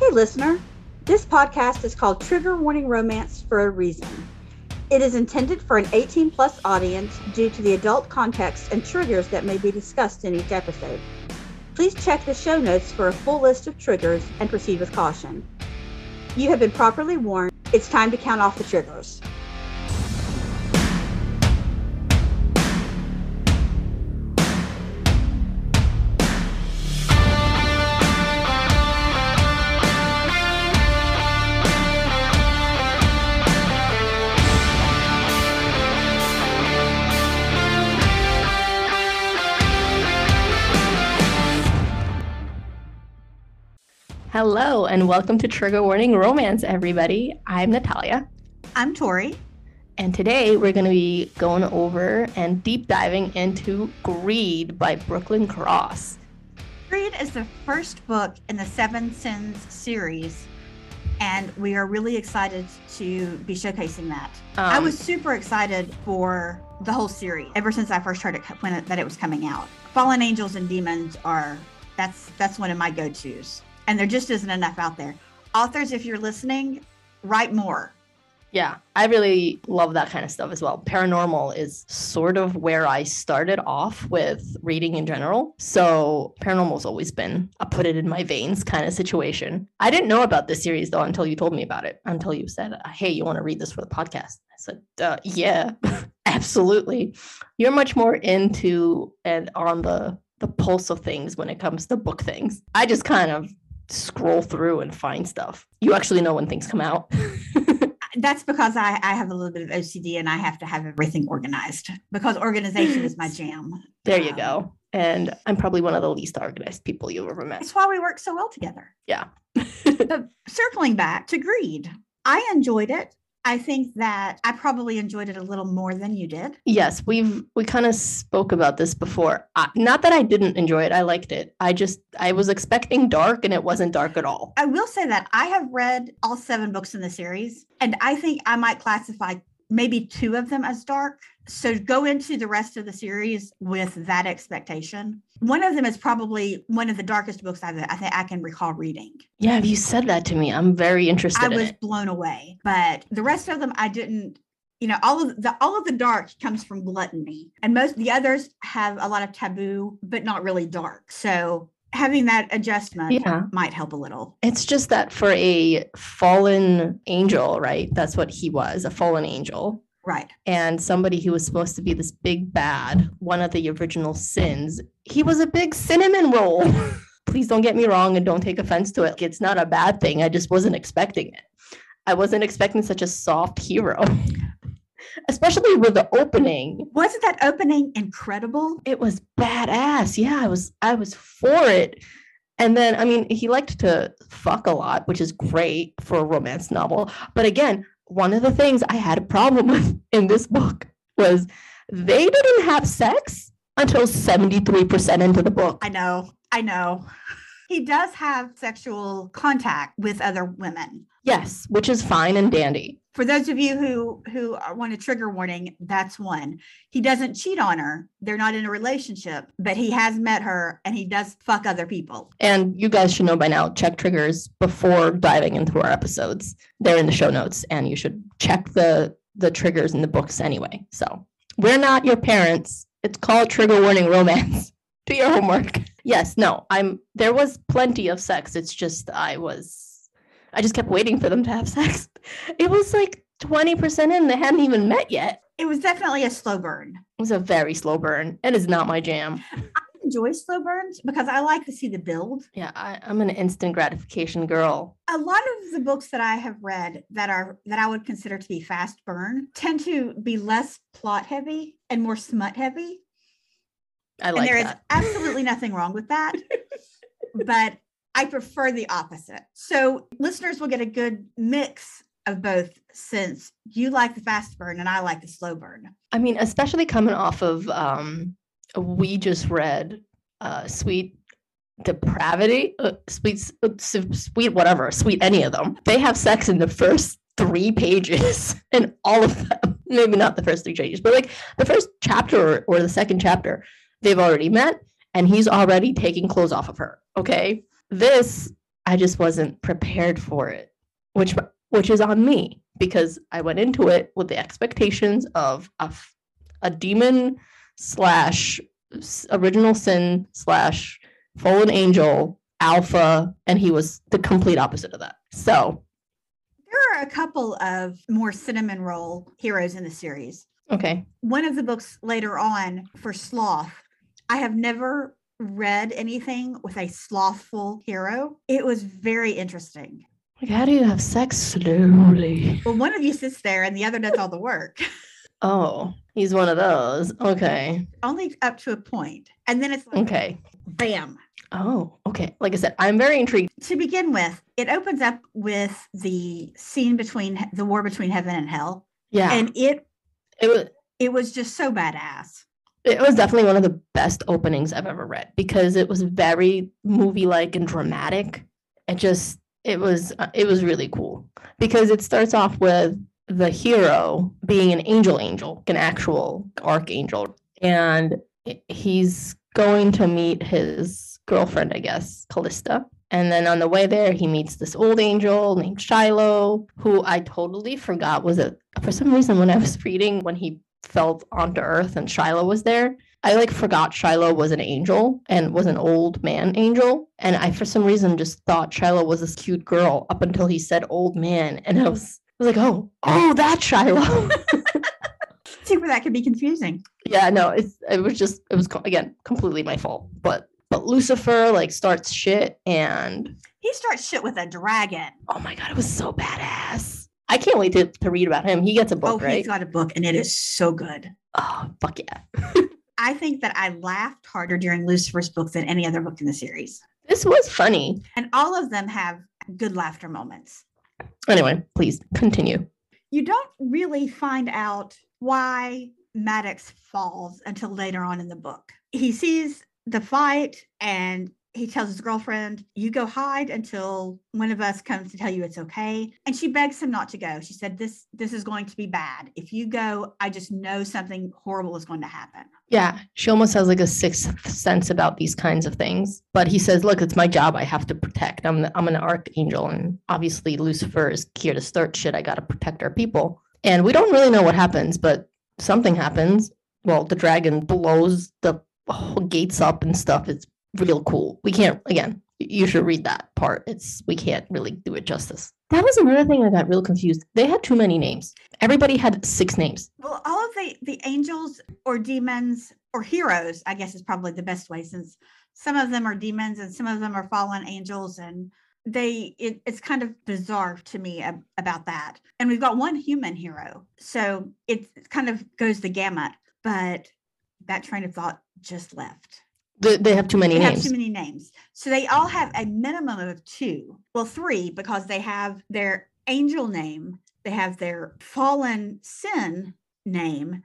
Hey, listener. This podcast is called Trigger Warning Romance for a reason. It is intended for an 18 plus audience due to the adult context and triggers that may be discussed in each episode. Please check the show notes for a full list of triggers and proceed with caution. You have been properly warned. It's time to count off the triggers. Hello, and welcome to Trigger Warning Romance, everybody. I'm Natalia. I'm Tori. And today we're going to be going over and deep diving into Greed by Brooklyn Cross. Greed is the first book in the Seven Sins series, and we are really excited to be showcasing that. Um, I was super excited for the whole series ever since I first heard it when it, that it was coming out. Fallen Angels and Demons are that's that's one of my go-tos and there just isn't enough out there. Authors, if you're listening, write more. Yeah, I really love that kind of stuff as well. Paranormal is sort of where I started off with reading in general. So, paranormal's always been a put it in my veins kind of situation. I didn't know about this series though until you told me about it, until you said, Hey, you want to read this for the podcast? I said, uh, Yeah, absolutely. You're much more into and on the the pulse of things when it comes to book things. I just kind of scroll through and find stuff. You actually know when things come out. That's because I, I have a little bit of OCD and I have to have everything organized because organization is my jam. There you um, go. And I'm probably one of the least organized people you've ever met. That's why we work so well together. Yeah. but circling back to greed, I enjoyed it. I think that I probably enjoyed it a little more than you did. Yes, we've we kind of spoke about this before. not that I didn't enjoy it. I liked it. I just I was expecting dark and it wasn't dark at all. I will say that I have read all 7 books in the series and I think I might classify maybe two of them as dark. So go into the rest of the series with that expectation. One of them is probably one of the darkest books I've, I think I can recall reading. Yeah, you said that to me. I'm very interested. I in was it. blown away, but the rest of them I didn't. You know, all of the all of the dark comes from gluttony, and most the others have a lot of taboo, but not really dark. So having that adjustment yeah. might help a little. It's just that for a fallen angel, right? That's what he was, a fallen angel. Right. And somebody who was supposed to be this big bad, one of the original sins, he was a big cinnamon roll. Please don't get me wrong and don't take offense to it. It's not a bad thing. I just wasn't expecting it. I wasn't expecting such a soft hero especially with the opening. Wasn't that opening incredible? It was badass. Yeah, I was I was for it. And then I mean, he liked to fuck a lot, which is great for a romance novel. But again, one of the things I had a problem with in this book was they didn't have sex until 73% into the book. I know. I know. He does have sexual contact with other women. Yes, which is fine and dandy. For those of you who who want a trigger warning that's one. He doesn't cheat on her. They're not in a relationship but he has met her and he does fuck other people. And you guys should know by now check triggers before diving into our episodes. They're in the show notes and you should check the the triggers in the books anyway. So we're not your parents. It's called trigger warning romance. Do your homework. Yes no i'm there was plenty of sex. It's just i was I just kept waiting for them to have sex. It was like 20% in, they hadn't even met yet. It was definitely a slow burn. It was a very slow burn. It is not my jam. I enjoy slow burns because I like to see the build. Yeah, I, I'm an instant gratification girl. A lot of the books that I have read that are that I would consider to be fast burn tend to be less plot heavy and more smut heavy. I like and there that. is absolutely nothing wrong with that. but I prefer the opposite. So listeners will get a good mix of both since you like the fast burn and I like the slow burn. I mean, especially coming off of um we just read uh sweet depravity, uh, sweet uh, sweet whatever, sweet any of them. They have sex in the first 3 pages and all of them. Maybe not the first 3 pages, but like the first chapter or the second chapter, they've already met and he's already taking clothes off of her. Okay? This, I just wasn't prepared for it, which which is on me because I went into it with the expectations of a, a demon slash original sin slash fallen angel alpha, and he was the complete opposite of that. So there are a couple of more cinnamon roll heroes in the series. Okay. One of the books later on for Sloth, I have never read anything with a slothful hero. It was very interesting. Like, how do you have sex slowly? Well, one of you sits there and the other does all the work. Oh, he's one of those. Okay. Only up to a point. And then it's like, okay. Bam. Oh, okay. Like I said, I'm very intrigued. To begin with, it opens up with the scene between the war between heaven and hell. Yeah. And it it was it was just so badass. It was definitely one of the best openings I've ever read because it was very movie like and dramatic. It just it was uh, it was really cool because it starts off with the hero being an angel angel, an actual archangel and he's going to meet his girlfriend, I guess, Callista. And then on the way there, he meets this old angel named Shiloh, who I totally forgot was a for some reason when I was reading when he fell onto Earth and Shiloh was there. I like forgot Shiloh was an angel and was an old man angel. And I for some reason just thought Shiloh was this cute girl up until he said old man. And I was I was like, oh, oh, that Shiloh. See where that could be confusing. Yeah, no, it's it was just it was again completely my fault. But but Lucifer like starts shit and he starts shit with a dragon. Oh my god, it was so badass. I can't wait to, to read about him. He gets a book, oh, right? He's got a book and it is so good. Oh, fuck yeah. I think that I laughed harder during Lucifer's book than any other book in the series. This was funny. And all of them have good laughter moments. Anyway, please continue. You don't really find out why Maddox falls until later on in the book. He sees the fight and he tells his girlfriend, You go hide until one of us comes to tell you it's okay. And she begs him not to go. She said, This this is going to be bad. If you go, I just know something horrible is going to happen. Yeah. She almost has like a sixth sense about these kinds of things. But he says, Look, it's my job. I have to protect. I'm the, I'm an archangel. And obviously Lucifer is here to start shit. I gotta protect our people. And we don't really know what happens, but something happens. Well, the dragon blows the gates up and stuff. It's real cool. We can't again. You should read that part. It's we can't really do it justice. That was another thing I got real confused. They had too many names. Everybody had six names. Well, all of the the angels or demons or heroes, I guess is probably the best way, since some of them are demons and some of them are fallen angels, and they it, it's kind of bizarre to me ab- about that. And we've got one human hero, so it kind of goes the gamut. But that train of thought just left. They, they have too many they names. have too many names. So they all have a minimum of two. Well, three, because they have their angel name, they have their fallen sin name,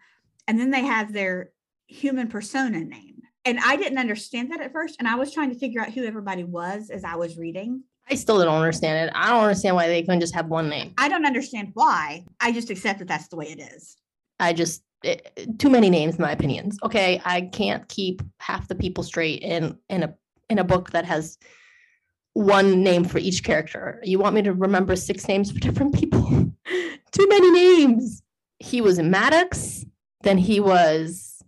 and then they have their human persona name. And I didn't understand that at first. And I was trying to figure out who everybody was as I was reading. I still don't understand it. I don't understand why they couldn't just have one name. I don't understand why. I just accept that that's the way it is. I just eh, too many names, in my opinions. Okay, I can't keep half the people straight in in a in a book that has one name for each character. You want me to remember six names for different people? too many names. He was Maddox. Then he was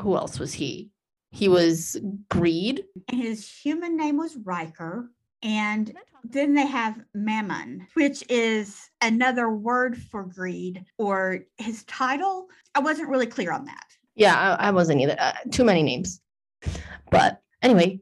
who else was he? He was Greed. His human name was Riker. And then they have mammon, which is another word for greed or his title. I wasn't really clear on that. Yeah, I, I wasn't either. Uh, too many names. But anyway,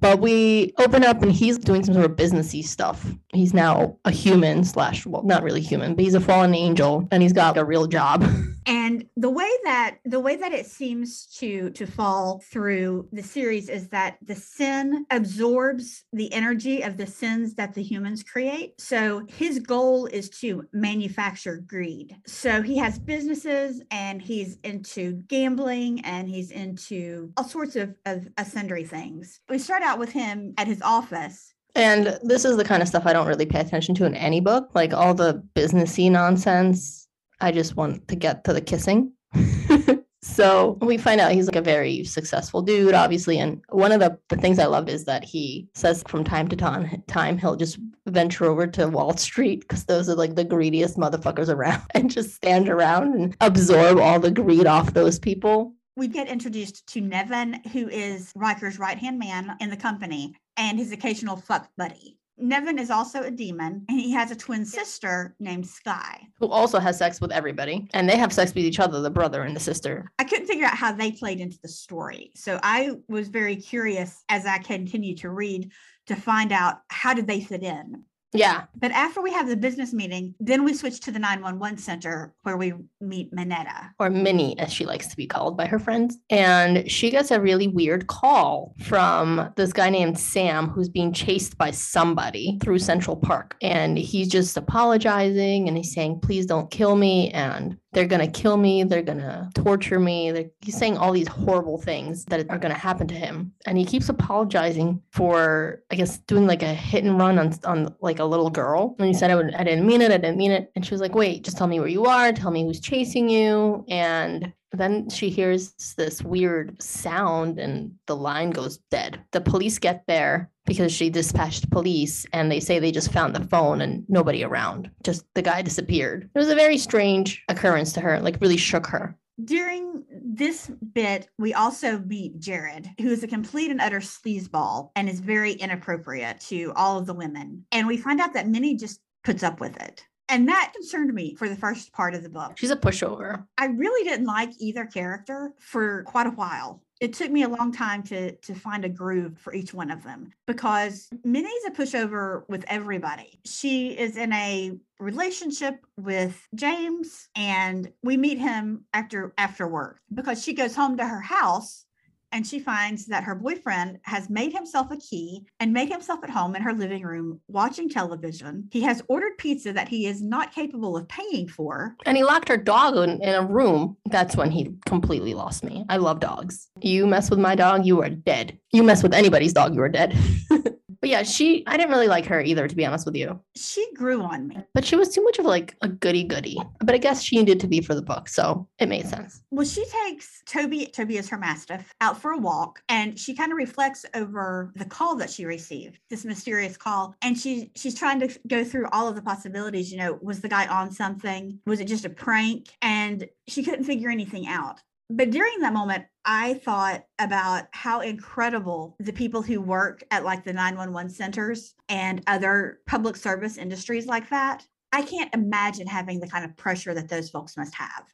but we open up and he's doing some sort of businessy stuff. He's now a human slash well, not really human, but he's a fallen angel and he's got a real job. And the way that the way that it seems to to fall through the series is that the sin absorbs the energy of the sins that the humans create. So his goal is to manufacture greed. So he has businesses and he's into gambling and he's into all sorts of, of sundry things. We start out with him at his office and this is the kind of stuff I don't really pay attention to in any book, like all the businessy nonsense I just want to get to the kissing. So we find out he's like a very successful dude, obviously. And one of the, the things I love is that he says from time to time, time he'll just venture over to Wall Street because those are like the greediest motherfuckers around and just stand around and absorb all the greed off those people. We get introduced to Nevin, who is Riker's right hand man in the company and his occasional fuck buddy. Nevin is also a demon, and he has a twin sister named Sky, who also has sex with everybody, and they have sex with each other, the brother and the sister. I couldn't figure out how they played into the story, so I was very curious as I continued to read to find out how did they fit in. Yeah. But after we have the business meeting, then we switch to the 911 center where we meet Minetta. Or Minnie, as she likes to be called by her friends. And she gets a really weird call from this guy named Sam who's being chased by somebody through Central Park. And he's just apologizing and he's saying, please don't kill me. And they're going to kill me, they're going to torture me. They're, he's saying all these horrible things that are going to happen to him. And he keeps apologizing for, I guess, doing like a hit and run on, on like a little girl. And he said, I, would, I didn't mean it, I didn't mean it. And she was like, wait, just tell me where you are, tell me who's chasing you. And then she hears this weird sound and the line goes dead. The police get there because she dispatched police and they say they just found the phone and nobody around. Just the guy disappeared. It was a very strange occurrence to her, like really shook her. During this bit, we also meet Jared, who is a complete and utter sleazeball and is very inappropriate to all of the women. And we find out that Minnie just puts up with it. And that concerned me for the first part of the book. She's a pushover. I really didn't like either character for quite a while. It took me a long time to to find a groove for each one of them because Minnie's a pushover with everybody. She is in a relationship with James and we meet him after after work because she goes home to her house and she finds that her boyfriend has made himself a key and made himself at home in her living room watching television. He has ordered pizza that he is not capable of paying for. And he locked her dog in, in a room. That's when he completely lost me. I love dogs. You mess with my dog, you are dead. You mess with anybody's dog, you are dead. But yeah, she I didn't really like her either, to be honest with you. She grew on me. But she was too much of like a goody goody. But I guess she needed to be for the book, so it made sense. Well, she takes Toby, Toby is her mastiff, out for a walk, and she kind of reflects over the call that she received, this mysterious call. And she she's trying to go through all of the possibilities. You know, was the guy on something? Was it just a prank? And she couldn't figure anything out. But during that moment, I thought about how incredible the people who work at like the 911 centers and other public service industries like that. I can't imagine having the kind of pressure that those folks must have.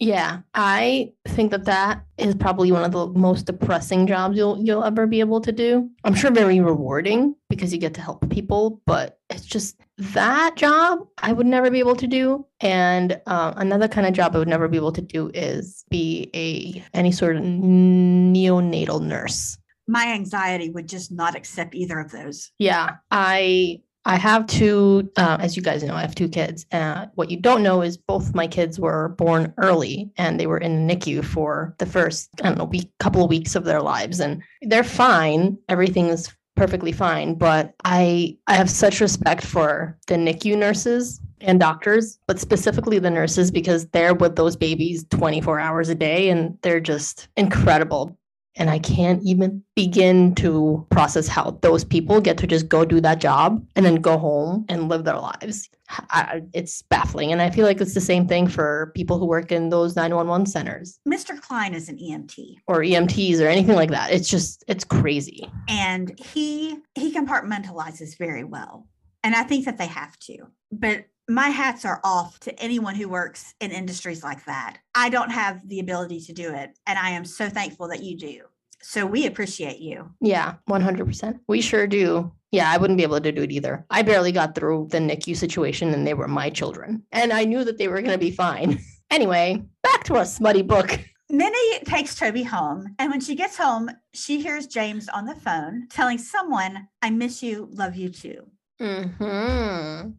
Yeah, I think that that is probably one of the most depressing jobs you'll you'll ever be able to do. I'm sure very rewarding because you get to help people, but it's just that job I would never be able to do. And uh, another kind of job I would never be able to do is be a any sort of neonatal nurse. My anxiety would just not accept either of those. Yeah, I I have two, uh, as you guys know, I have two kids. Uh, what you don't know is both my kids were born early and they were in the NICU for the first, I don't know, week, couple of weeks of their lives. And they're fine. Everything is perfectly fine. But I, I have such respect for the NICU nurses and doctors, but specifically the nurses because they're with those babies 24 hours a day and they're just incredible. And I can't even begin to process how those people get to just go do that job and then go home and live their lives. I, it's baffling. And I feel like it's the same thing for people who work in those 911 centers. Mr. Klein is an EMT or EMTs or anything like that. It's just, it's crazy. And he, he compartmentalizes very well. And I think that they have to. But my hats are off to anyone who works in industries like that. I don't have the ability to do it. And I am so thankful that you do. So we appreciate you. Yeah, 100%. We sure do. Yeah, I wouldn't be able to do it either. I barely got through the NICU situation and they were my children. And I knew that they were going to be fine. anyway, back to our smutty book. Minnie takes Toby home, and when she gets home, she hears James on the phone telling someone, I miss you, love you too. Hmm.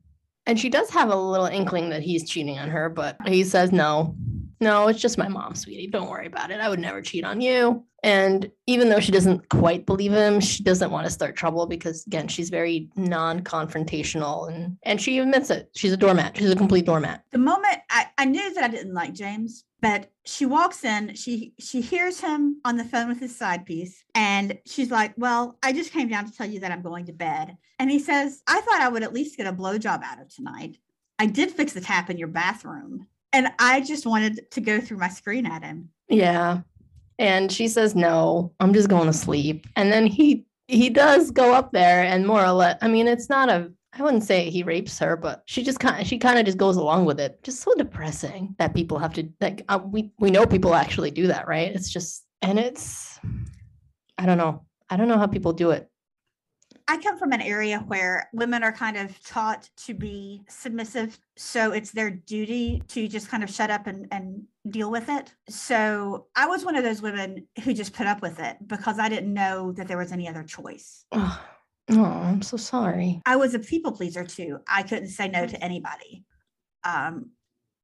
And she does have a little inkling that he's cheating on her, but he says, no, no, it's just my mom, sweetie. Don't worry about it. I would never cheat on you. And even though she doesn't quite believe him, she doesn't want to start trouble because again, she's very non-confrontational and and she admits it. She's a doormat. She's a complete doormat. The moment I, I knew that I didn't like James But she walks in, she she hears him on the phone with his side piece, and she's like, Well, I just came down to tell you that I'm going to bed. And he says, I thought I would at least get a blowjob out of tonight. I did fix the tap in your bathroom. And I just wanted to go through my screen at him. Yeah. And she says, No, I'm just going to sleep. And then he he does go up there and more or less, I mean, it's not a I wouldn't say he rapes her, but she just kind of she kind of just goes along with it. Just so depressing that people have to like uh, we we know people actually do that, right? It's just and it's I don't know. I don't know how people do it. I come from an area where women are kind of taught to be submissive. So it's their duty to just kind of shut up and, and deal with it. So I was one of those women who just put up with it because I didn't know that there was any other choice. Oh, I'm so sorry. I was a people pleaser too. I couldn't say no to anybody. Um,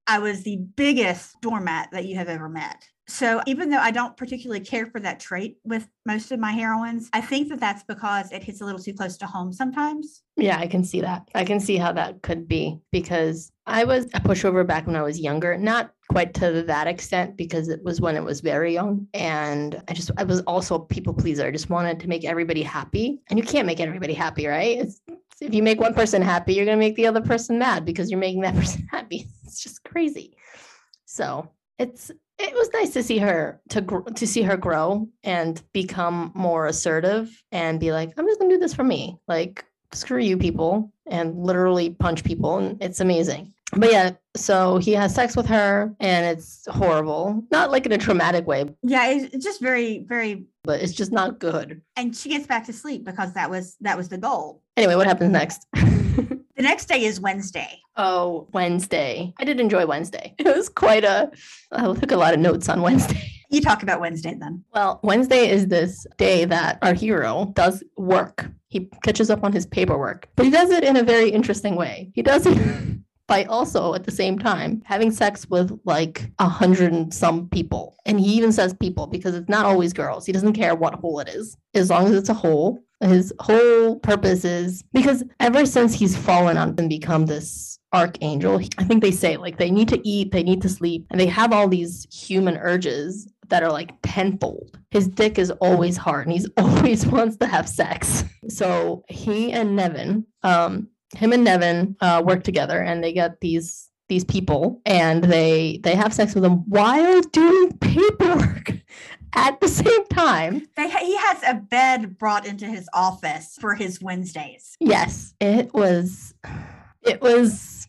I was the biggest doormat that you have ever met. So even though I don't particularly care for that trait with most of my heroines, I think that that's because it hits a little too close to home sometimes. Yeah, I can see that. I can see how that could be because I was a pushover back when I was younger, not quite to that extent because it was when it was very young. And I just, I was also a people pleaser. I just wanted to make everybody happy. And you can't make everybody happy, right? It's, if you make one person happy, you're going to make the other person mad because you're making that person happy. It's just crazy. So it's, it was nice to see her to gr- to see her grow and become more assertive and be like i'm just gonna do this for me like screw you people and literally punch people and it's amazing but yeah, so he has sex with her and it's horrible. Not like in a traumatic way. Yeah, it's just very, very but it's just not good. And she gets back to sleep because that was that was the goal. Anyway, what happens next? the next day is Wednesday. Oh, Wednesday. I did enjoy Wednesday. It was quite a I took a lot of notes on Wednesday. You talk about Wednesday then. Well, Wednesday is this day that our hero does work. He catches up on his paperwork, but he does it in a very interesting way. He does it by also at the same time having sex with like a hundred and some people. And he even says people because it's not always girls. He doesn't care what hole it is, as long as it's a hole. His whole purpose is because ever since he's fallen on and become this archangel, I think they say like they need to eat, they need to sleep, and they have all these human urges that are like tenfold. His dick is always hard and he's always wants to have sex. So he and Nevin, um, him and Nevin uh, work together and they get these these people and they they have sex with them while doing paperwork at the same time. They, he has a bed brought into his office for his Wednesdays. Yes, it was it was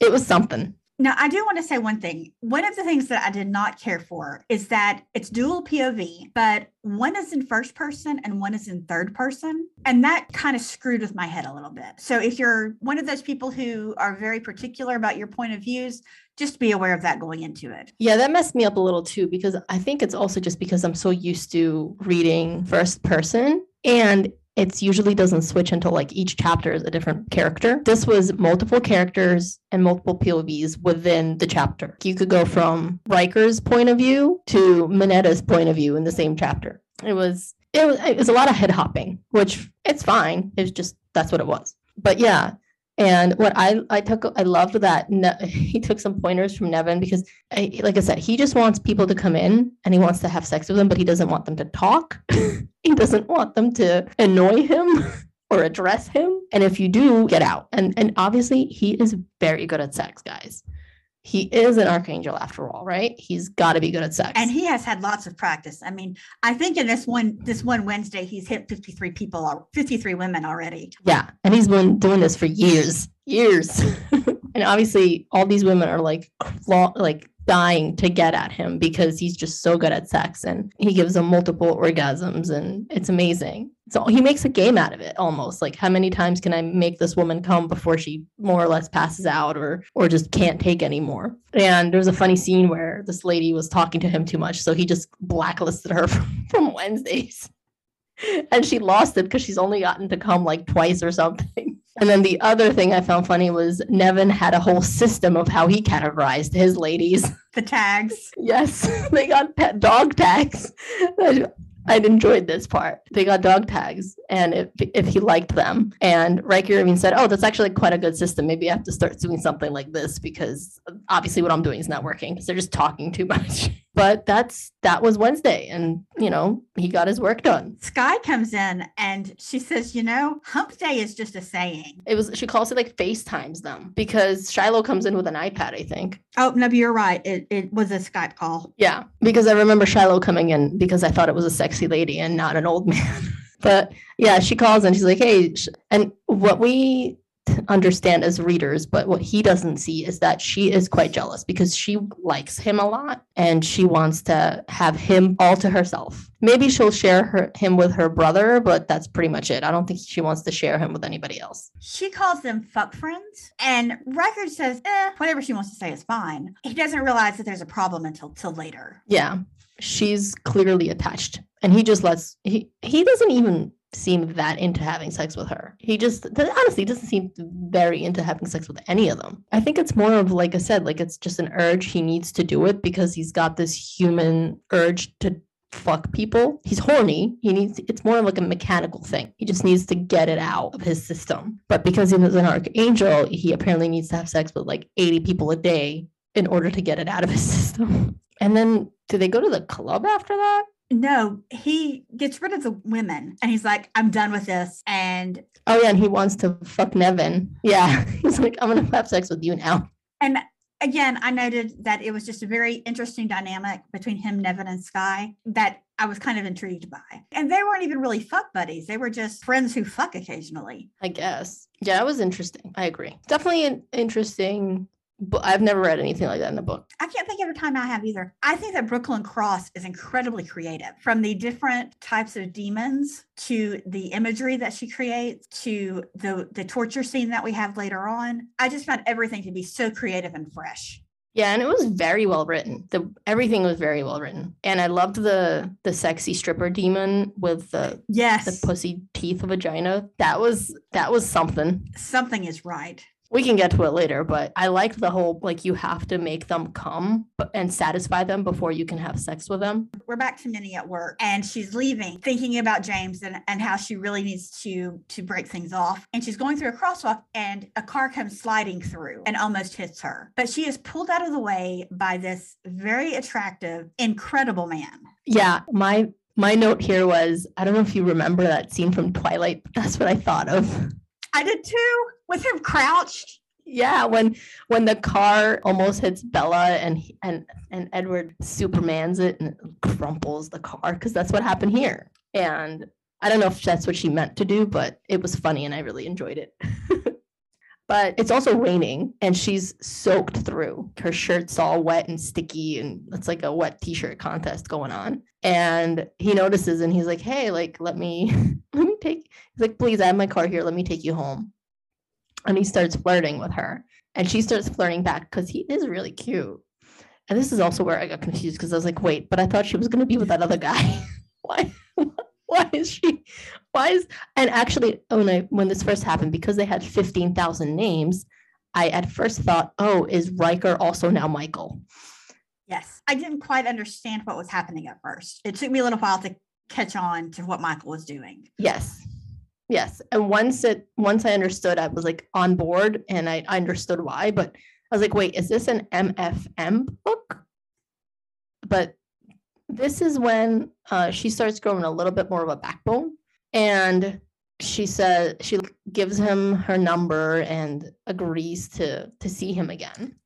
it was something. Now, I do want to say one thing. One of the things that I did not care for is that it's dual POV, but one is in first person and one is in third person. And that kind of screwed with my head a little bit. So if you're one of those people who are very particular about your point of views, just be aware of that going into it. Yeah, that messed me up a little too, because I think it's also just because I'm so used to reading first person. And it's usually doesn't switch until like each chapter is a different character. This was multiple characters and multiple POVs within the chapter. You could go from Riker's point of view to Minetta's point of view in the same chapter. It was it was it was a lot of head hopping, which it's fine. It's just that's what it was. But yeah, and what I I took I loved that he took some pointers from Nevin because I, like I said he just wants people to come in and he wants to have sex with them but he doesn't want them to talk. he doesn't want them to annoy him or address him. And if you do, get out. And and obviously he is very good at sex, guys he is an archangel after all, right? He's got to be good at sex. And he has had lots of practice. I mean, I think in this one this one Wednesday he's hit 53 people 53 women already. Yeah, and he's been doing this for years. Years. and obviously all these women are like like dying to get at him because he's just so good at sex and he gives them multiple orgasms and it's amazing. So he makes a game out of it almost. Like how many times can I make this woman come before she more or less passes out or or just can't take anymore? And there's a funny scene where this lady was talking to him too much, so he just blacklisted her from, from Wednesdays. And she lost it because she's only gotten to come like twice or something. And then the other thing I found funny was Nevin had a whole system of how he categorized his ladies. The tags. yes, they got pet dog tags. I'd enjoyed this part. They got dog tags, and if if he liked them, and Riker even said, "Oh, that's actually quite a good system. Maybe I have to start doing something like this because obviously what I'm doing is not working because they're just talking too much." but that's that was Wednesday, and you know he got his work done. Sky comes in and she says, "You know, Hump Day is just a saying." It was she calls it like FaceTimes them because Shiloh comes in with an iPad, I think. Oh no, you're right. It it was a Skype call. Yeah, because I remember Shiloh coming in because I thought it was a sexy lady and not an old man. but yeah, she calls and she's like, "Hey," and what we understand as readers, but what he doesn't see is that she is quite jealous because she likes him a lot and she wants to have him all to herself. Maybe she'll share her him with her brother, but that's pretty much it. I don't think she wants to share him with anybody else. She calls them fuck friends, and Riker says, "Eh, whatever she wants to say is fine." He doesn't realize that there's a problem until till later. Yeah, she's clearly attached, and he just lets he he doesn't even seem that into having sex with her. He just honestly doesn't seem very into having sex with any of them. I think it's more of like I said, like it's just an urge he needs to do it because he's got this human urge to fuck people. He's horny. He needs it's more of like a mechanical thing. He just needs to get it out of his system. But because he was an archangel, he apparently needs to have sex with like 80 people a day in order to get it out of his system. And then do they go to the club after that? No, he gets rid of the women and he's like, I'm done with this. And oh, yeah. And he wants to fuck Nevin. Yeah. He's like, I'm going to have sex with you now. And again, I noted that it was just a very interesting dynamic between him, Nevin, and Sky that I was kind of intrigued by. And they weren't even really fuck buddies, they were just friends who fuck occasionally. I guess. Yeah, that was interesting. I agree. Definitely an interesting but I've never read anything like that in a book. I can't think of a time I have either. I think that Brooklyn Cross is incredibly creative from the different types of demons to the imagery that she creates to the the torture scene that we have later on. I just found everything to be so creative and fresh. Yeah, and it was very well written. The everything was very well written, and I loved the the sexy stripper demon with the yes the pussy teeth of vagina. That was that was something. Something is right we can get to it later, but I like the whole like you have to make them come and satisfy them before you can have sex with them. We're back to Minnie at work and she's leaving, thinking about James and, and how she really needs to to break things off. And she's going through a crosswalk and a car comes sliding through and almost hits her. But she is pulled out of the way by this very attractive, incredible man. Yeah, my my note here was I don't know if you remember that scene from Twilight, but that's what I thought of. I did too with him crouched. Yeah, when when the car almost hits Bella and and and Edward supermans it and crumples the car because that's what happened here. And I don't know if that's what she meant to do, but it was funny and I really enjoyed it. but it's also raining and she's soaked through. Her shirt's all wet and sticky and it's like a wet t-shirt contest going on. And he notices and he's like, "Hey, like let me let me take He's like, "Please, I have my car here. Let me take you home." and he starts flirting with her and she starts flirting back because he is really cute and this is also where i got confused because i was like wait but i thought she was going to be with that other guy why why is she why is and actually when I, when this first happened because they had 15,000 names i at first thought oh is Riker also now michael yes i didn't quite understand what was happening at first it took me a little while to catch on to what michael was doing yes Yes. And once it once I understood, I was like on board and I, I understood why, but I was like, wait, is this an MFM book? But this is when uh, she starts growing a little bit more of a backbone. And she says she gives him her number and agrees to to see him again.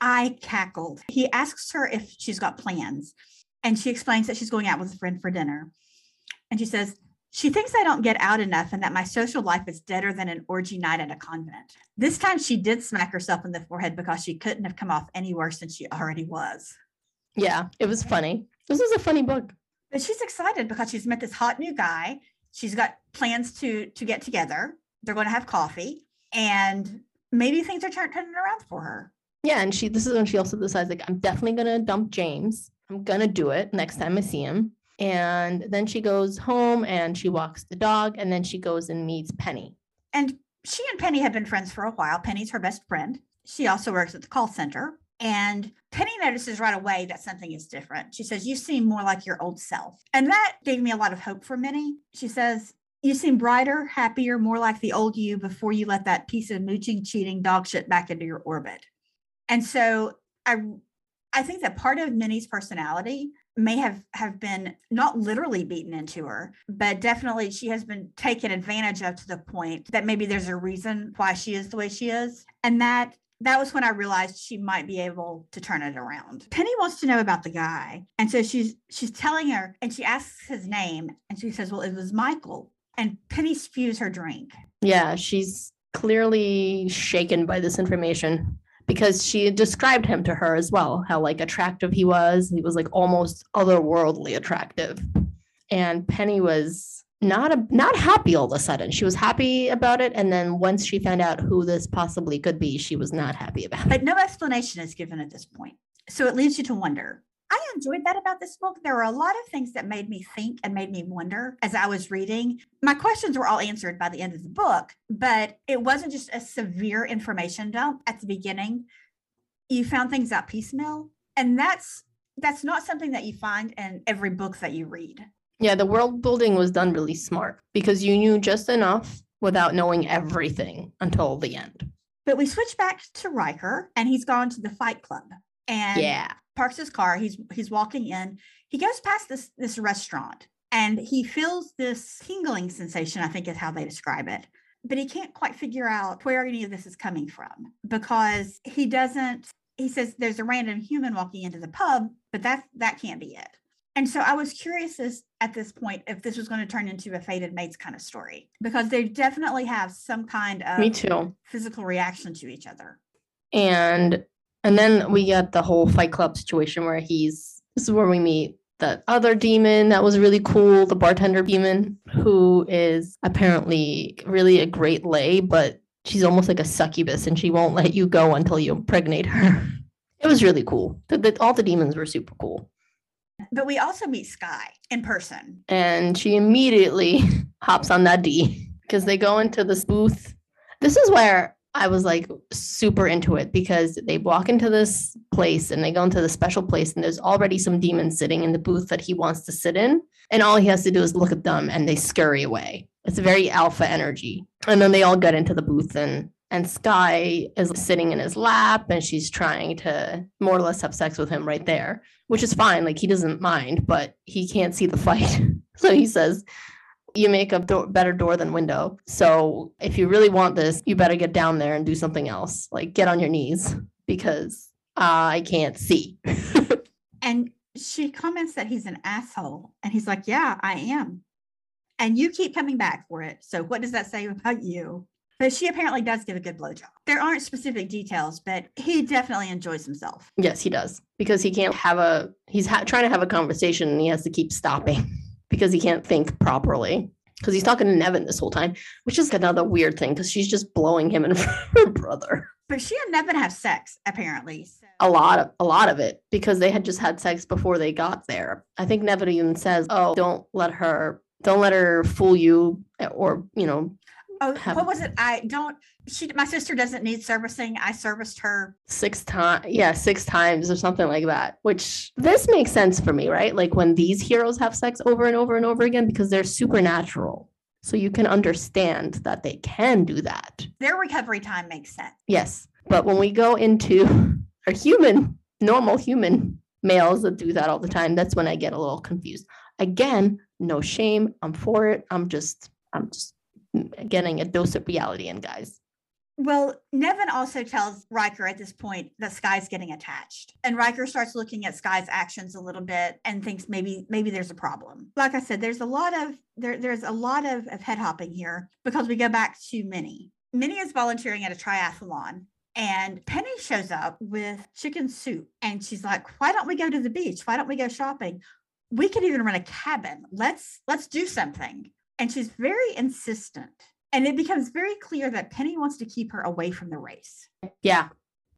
I cackled. He asks her if she's got plans, and she explains that she's going out with a friend for dinner. And she says, she thinks I don't get out enough and that my social life is deader than an orgy night at a convent. This time she did smack herself in the forehead because she couldn't have come off any worse than she already was. Yeah, it was funny. This was a funny book. But she's excited because she's met this hot new guy. She's got plans to to get together. They're going to have coffee and maybe things are turning around for her. Yeah, and she this is when she also decides like I'm definitely going to dump James. I'm going to do it next time I see him. And then she goes home and she walks the dog and then she goes and meets Penny. And she and Penny have been friends for a while. Penny's her best friend. She also works at the call center. And Penny notices right away that something is different. She says, You seem more like your old self. And that gave me a lot of hope for Minnie. She says, You seem brighter, happier, more like the old you before you let that piece of mooching, cheating dog shit back into your orbit. And so I I think that part of Minnie's personality may have have been not literally beaten into her but definitely she has been taken advantage of to the point that maybe there's a reason why she is the way she is and that that was when I realized she might be able to turn it around. Penny wants to know about the guy. And so she's she's telling her and she asks his name and she says, Well, it was Michael. And Penny spews her drink. Yeah, she's clearly shaken by this information because she described him to her as well, how like attractive he was. He was like almost otherworldly attractive. And Penny was not a, not happy all of a sudden. She was happy about it, and then once she found out who this possibly could be, she was not happy about it. But no explanation is given at this point, so it leaves you to wonder. I enjoyed that about this book. There were a lot of things that made me think and made me wonder as I was reading. My questions were all answered by the end of the book, but it wasn't just a severe information dump at the beginning. You found things out piecemeal, and that's that's not something that you find in every book that you read. Yeah, the world building was done really smart because you knew just enough without knowing everything until the end. But we switch back to Riker and he's gone to the fight club and yeah. parks his car. He's he's walking in. He goes past this this restaurant and he feels this tingling sensation, I think is how they describe it. But he can't quite figure out where any of this is coming from because he doesn't he says there's a random human walking into the pub, but that that can't be it. And so I was curious as, at this point if this was going to turn into a fated mates kind of story because they definitely have some kind of me too physical reaction to each other. And and then we get the whole Fight Club situation where he's this is where we meet the other demon that was really cool, the bartender demon, who is apparently really a great lay, but she's almost like a succubus and she won't let you go until you impregnate her. It was really cool. The, the, all the demons were super cool. But we also meet Sky in person. And she immediately hops on that D because they go into this booth. This is where I was like super into it because they walk into this place and they go into the special place and there's already some demons sitting in the booth that he wants to sit in. And all he has to do is look at them and they scurry away. It's very alpha energy. And then they all get into the booth and and Sky is sitting in his lap and she's trying to more or less have sex with him right there, which is fine. Like he doesn't mind, but he can't see the fight. so he says, You make a door, better door than window. So if you really want this, you better get down there and do something else. Like get on your knees because uh, I can't see. and she comments that he's an asshole. And he's like, Yeah, I am. And you keep coming back for it. So what does that say about you? But she apparently does give a good blowjob. There aren't specific details, but he definitely enjoys himself. Yes, he does because he can't have a. He's ha- trying to have a conversation and he has to keep stopping because he can't think properly because he's talking to Nevin this whole time, which is another weird thing because she's just blowing him in front of her brother. But she and Nevin have sex apparently. So. A lot of a lot of it because they had just had sex before they got there. I think Nevin even says, "Oh, don't let her." Don't let her fool you eh, or, you know, Oh, what was it? I don't. She, my sister doesn't need servicing. I serviced her six times. Yeah, six times or something like that. Which this makes sense for me, right? Like when these heroes have sex over and over and over again because they're supernatural. So you can understand that they can do that. Their recovery time makes sense. Yes, but when we go into a human, normal human males that do that all the time, that's when I get a little confused. Again, no shame. I'm for it. I'm just, I'm just getting a dose of reality in guys. Well, Nevin also tells Riker at this point that Skye's getting attached. And Riker starts looking at Skye's actions a little bit and thinks maybe maybe there's a problem. Like I said, there's a lot of there, there's a lot of, of head hopping here because we go back to Minnie. Minnie is volunteering at a triathlon and Penny shows up with chicken soup and she's like, Why don't we go to the beach? Why don't we go shopping? We could even rent a cabin. Let's let's do something and she's very insistent. And it becomes very clear that Penny wants to keep her away from the race. Yeah.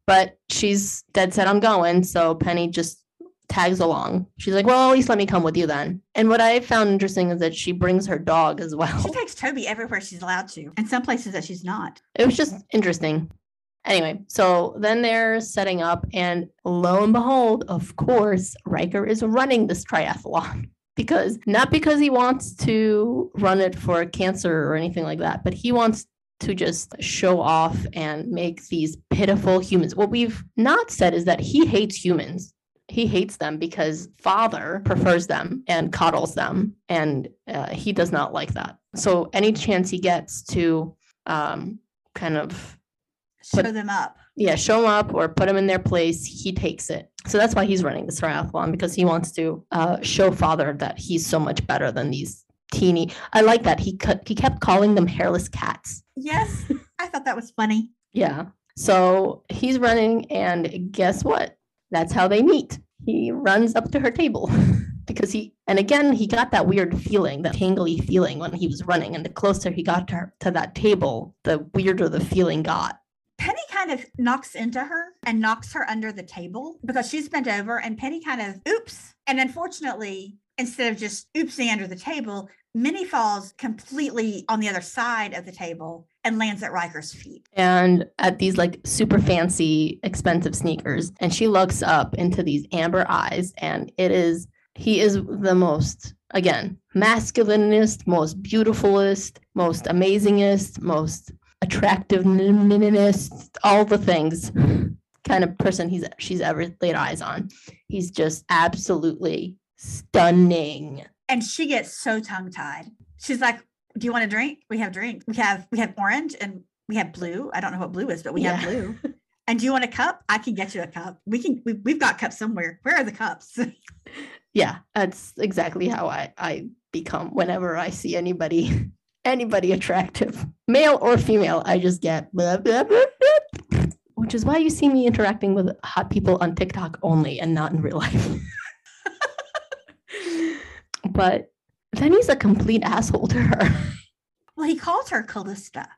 But she's dead set on going. So Penny just tags along. She's like, well, at least let me come with you then. And what I found interesting is that she brings her dog as well. She takes Toby everywhere she's allowed to, and some places that she's not. It was just interesting. Anyway, so then they're setting up, and lo and behold, of course, Riker is running this triathlon because not because he wants to run it for cancer or anything like that, but he wants to just show off and make these pitiful humans. What we've not said is that he hates humans. He hates them because father prefers them and coddles them, and uh, he does not like that. So, any chance he gets to um, kind of show put, them up. Yeah, show them up or put them in their place. He takes it. So that's why he's running this triathlon because he wants to uh, show father that he's so much better than these teeny. I like that he cut. He kept calling them hairless cats. Yes, I thought that was funny. Yeah. So he's running, and guess what? That's how they meet. He runs up to her table. because he and again he got that weird feeling that tangly feeling when he was running and the closer he got to, her, to that table the weirder the feeling got kind of knocks into her and knocks her under the table because she's bent over, and Penny kind of oops. And unfortunately, instead of just oopsing under the table, Minnie falls completely on the other side of the table and lands at Riker's feet. And at these like super fancy, expensive sneakers. And she looks up into these amber eyes, and it is, he is the most, again, masculinist, most beautifulest, most amazingest, most attractiveness, all the things kind of person he's she's ever laid eyes on. He's just absolutely stunning. And she gets so tongue tied. She's like, "Do you want a drink? We have drink. We have we have orange and we have blue. I don't know what blue is, but we yeah. have blue. and do you want a cup? I can get you a cup. We can. We, we've got cups somewhere. Where are the cups? yeah, that's exactly how I I become whenever I see anybody anybody attractive, male or female. I just get blah, blah, blah, which is why you see me interacting with hot people on TikTok only and not in real life. but then he's a complete asshole to her. Well, he calls her Callista.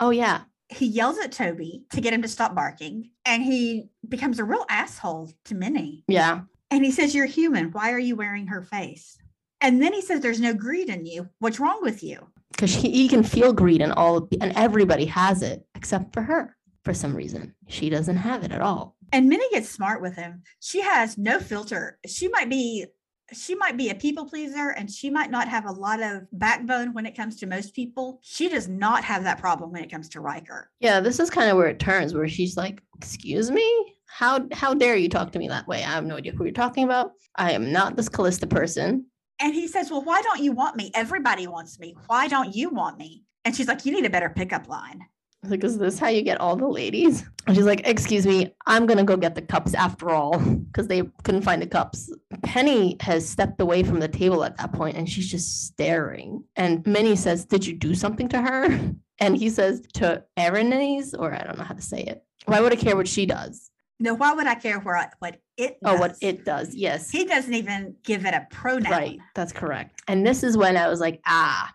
Oh, yeah. He yells at Toby to get him to stop barking, and he becomes a real asshole to Minnie. Yeah. And he says, You're human. Why are you wearing her face? And then he says, There's no greed in you. What's wrong with you? Because he, he can feel greed and all and everybody has it except for her for some reason. She doesn't have it at all. And minnie gets smart with him. She has no filter. She might be she might be a people pleaser and she might not have a lot of backbone when it comes to most people. She does not have that problem when it comes to riker. Yeah this is kind of where it turns where she's like excuse me? How how dare you talk to me that way? I have no idea who you're talking about. I am not this callista person and he says, Well, why don't you want me? Everybody wants me. Why don't you want me? And she's like, You need a better pickup line. Like, is this how you get all the ladies? And she's like, Excuse me, I'm going to go get the cups after all, because they couldn't find the cups. Penny has stepped away from the table at that point and she's just staring. And Minnie says, Did you do something to her? And he says, To Erinese, or I don't know how to say it. Why would I care what she does? No, why would I care where what it does? Oh, what it does. Yes. He doesn't even give it a pronoun. Right. That's correct. And this is when I was like, ah,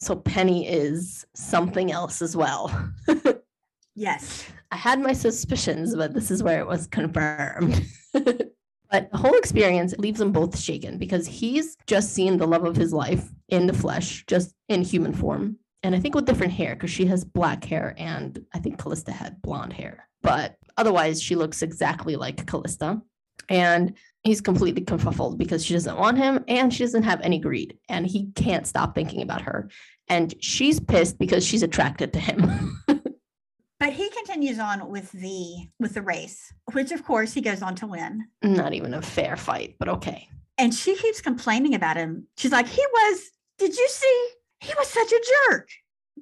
so Penny is something else as well. yes. I had my suspicions, but this is where it was confirmed. but the whole experience leaves them both shaken because he's just seen the love of his life in the flesh, just in human form. And I think with different hair, because she has black hair and I think Callista had blonde hair. But otherwise, she looks exactly like Callista. And he's completely confuffled because she doesn't want him and she doesn't have any greed. And he can't stop thinking about her. And she's pissed because she's attracted to him. but he continues on with the with the race, which of course he goes on to win. Not even a fair fight, but okay. And she keeps complaining about him. She's like, he was, did you see? He was such a jerk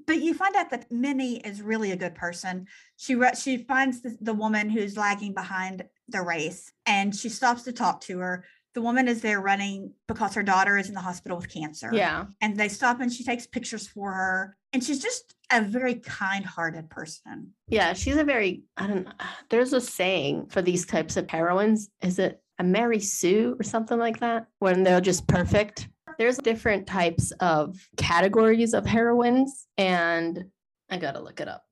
but you find out that Minnie is really a good person. She she finds the, the woman who's lagging behind the race, and she stops to talk to her. The woman is there running because her daughter is in the hospital with cancer. Yeah, and they stop and she takes pictures for her, and she's just a very kind-hearted person. Yeah, she's a very I don't. There's a saying for these types of heroines. Is it a Mary Sue or something like that? When they're just perfect there's different types of categories of heroines, and I gotta look it up.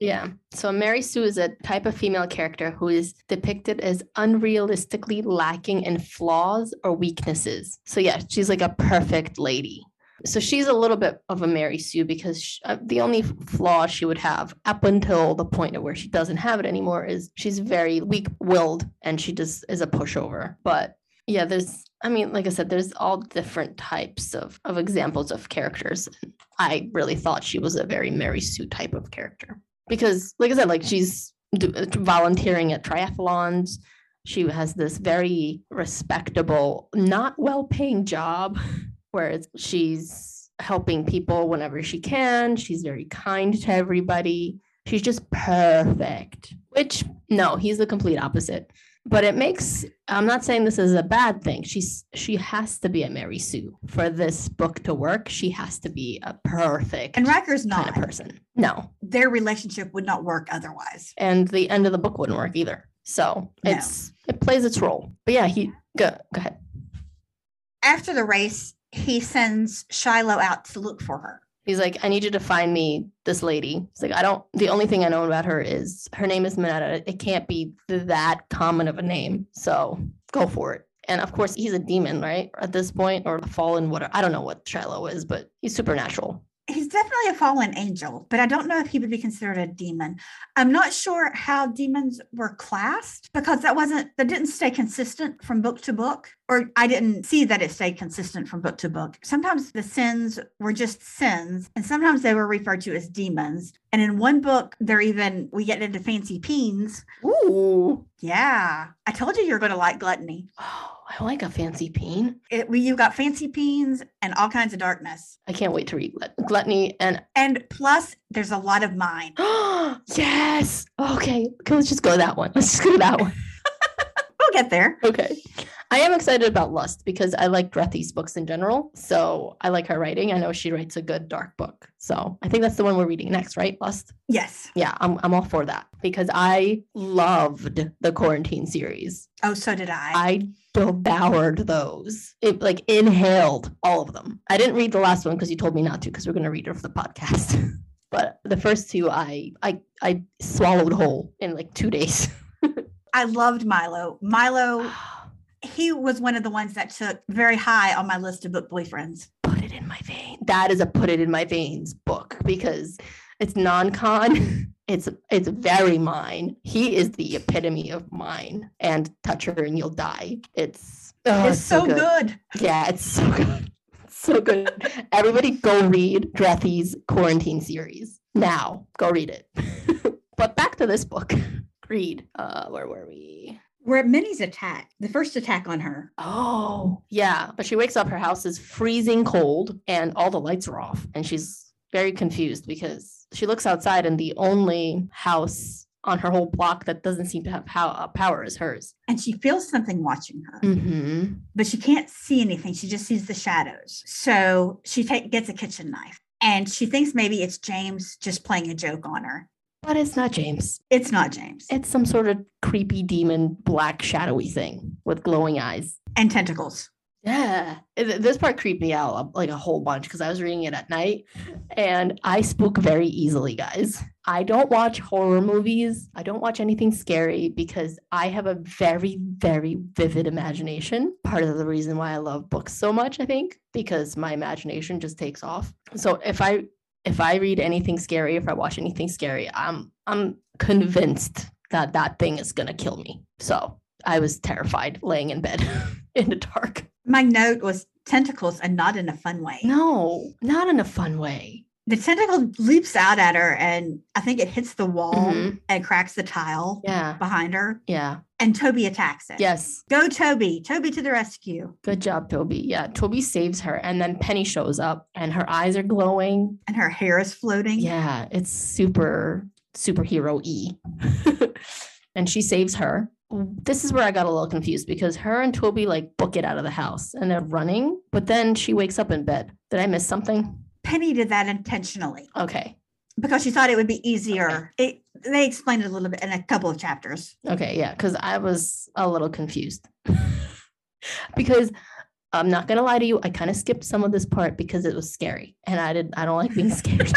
Yeah. So Mary Sue is a type of female character who is depicted as unrealistically lacking in flaws or weaknesses. So yeah, she's like a perfect lady. So she's a little bit of a Mary Sue because she, uh, the only flaw she would have up until the point of where she doesn't have it anymore is she's very weak-willed and she just is a pushover. But yeah, there's I mean, like I said, there's all different types of, of examples of characters. I really thought she was a very Mary Sue type of character because, like I said, like she's volunteering at triathlons. She has this very respectable, not well paying job where she's helping people whenever she can. She's very kind to everybody. She's just perfect, which no, he's the complete opposite but it makes i'm not saying this is a bad thing. She's she has to be a mary sue for this book to work. She has to be a perfect and Riker's not kind of person. No. Their relationship would not work otherwise. And the end of the book wouldn't work either. So no. it's it plays its role. But yeah he go go ahead. After the race he sends shiloh out to look for her He's like, I need you to find me this lady. It's like, I don't, the only thing I know about her is her name is Minetta. It can't be that common of a name. So go for it. And of course, he's a demon, right? At this point, or a fallen, whatever. I don't know what Shiloh is, but he's supernatural he's definitely a fallen angel, but I don't know if he would be considered a demon. I'm not sure how demons were classed because that wasn't that didn't stay consistent from book to book, or I didn't see that it stayed consistent from book to book. Sometimes the sins were just sins, and sometimes they were referred to as demons. And in one book, they're even we get into fancy peens. Ooh. Yeah. I told you you're going to like gluttony. Oh, I like a fancy peen. It, we, you've got fancy peens and all kinds of darkness. I can't wait to read gluttony and and plus there's a lot of mine. yes. Okay. Okay, let's just go that one. Let's just go that one. We'll get there. Okay. I am excited about Lust because I like Drethi's books in general. So I like her writing. I know she writes a good dark book. So I think that's the one we're reading next, right? Lust? Yes. Yeah, I'm, I'm all for that because I loved the quarantine series. Oh, so did I. I devoured those. It like inhaled all of them. I didn't read the last one because you told me not to because we're going to read it for the podcast. but the first two I I I swallowed whole in like 2 days. I loved Milo. Milo he was one of the ones that took very high on my list of book boyfriends. Put it in my vein. That is a put it in my veins book because it's non-con. It's it's very mine. He is the epitome of mine. And touch her and you'll die. It's oh, it's, it's, so, good. good. Yeah, it's so good. so good. Everybody go read Drethi's quarantine series. Now, go read it. but back to this book. Read. Uh, where were we? We're at Minnie's attack, the first attack on her. Oh, yeah. But she wakes up, her house is freezing cold and all the lights are off. And she's very confused because she looks outside and the only house on her whole block that doesn't seem to have pow- power is hers. And she feels something watching her, mm-hmm. but she can't see anything. She just sees the shadows. So she take, gets a kitchen knife and she thinks maybe it's James just playing a joke on her. But it's not James. It's not James. It's some sort of creepy demon, black, shadowy thing with glowing eyes and tentacles. Yeah. This part creeped me out uh, like a whole bunch because I was reading it at night and I spook very easily, guys. I don't watch horror movies. I don't watch anything scary because I have a very, very vivid imagination. Part of the reason why I love books so much, I think, because my imagination just takes off. So if I if I read anything scary, if I watch anything scary, I'm I'm convinced that that thing is gonna kill me. So I was terrified laying in bed in the dark. My note was tentacles and not in a fun way. No, not in a fun way the tentacle leaps out at her and I think it hits the wall mm-hmm. and cracks the tile yeah. behind her. Yeah. And Toby attacks it. Yes. Go Toby. Toby to the rescue. Good job, Toby. Yeah. Toby saves her. And then Penny shows up and her eyes are glowing. And her hair is floating. Yeah. It's super superhero E. and she saves her. This is where I got a little confused because her and Toby like book it out of the house and they're running, but then she wakes up in bed. Did I miss something? Penny did that intentionally. Okay. Because she thought it would be easier. Okay. It, they explained it a little bit in a couple of chapters. Okay, yeah, because I was a little confused. because I'm not gonna lie to you, I kind of skipped some of this part because it was scary, and I did I don't like being scared.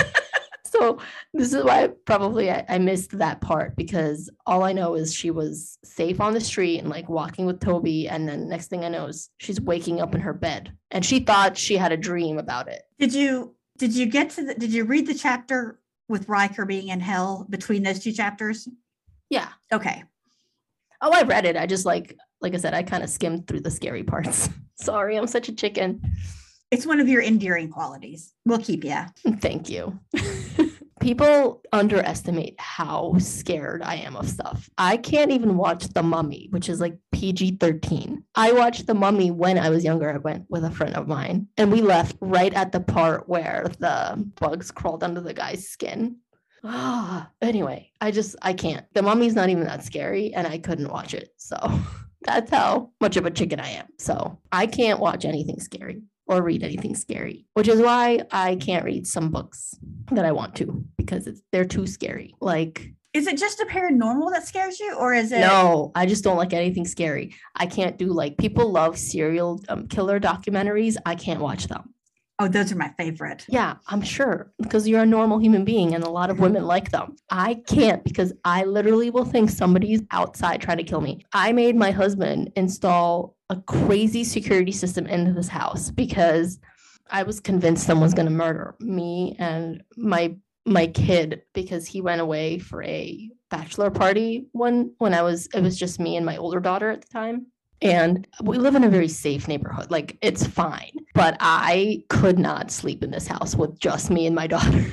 So this is why probably I, I, missed that part because all I know is she was safe on the street and like walking with Toby. And then next thing I know is she's waking up in her bed and she thought she had a dream about it. Did you did you get to the did you read the chapter with Riker being in hell between those two chapters? Yeah. Okay. Oh, I read it. I just like like I said, I kind of skimmed through the scary parts. Sorry, I'm such a chicken. It's one of your endearing qualities. We'll keep you. Thank you. People underestimate how scared I am of stuff. I can't even watch The Mummy, which is like PG 13. I watched The Mummy when I was younger. I went with a friend of mine, and we left right at the part where the bugs crawled under the guy's skin. Ah, anyway, I just I can't. The mummy's not even that scary, and I couldn't watch it. So that's how much of a chicken I am. So I can't watch anything scary or read anything scary, which is why I can't read some books that I want to because it's they're too scary. Like is it just a paranormal that scares you or is it no i just don't like anything scary. I can't do like people love serial um, killer documentaries. I can't watch them Oh, those are my favorite. Yeah, I'm sure because you're a normal human being and a lot of mm-hmm. women like them. I can't because I literally will think somebody's outside trying to kill me. I made my husband install a crazy security system into this house because I was convinced someone's going to murder me and my my kid because he went away for a bachelor party when when I was it was just me and my older daughter at the time and we live in a very safe neighborhood. Like it's fine. But I could not sleep in this house with just me and my daughter.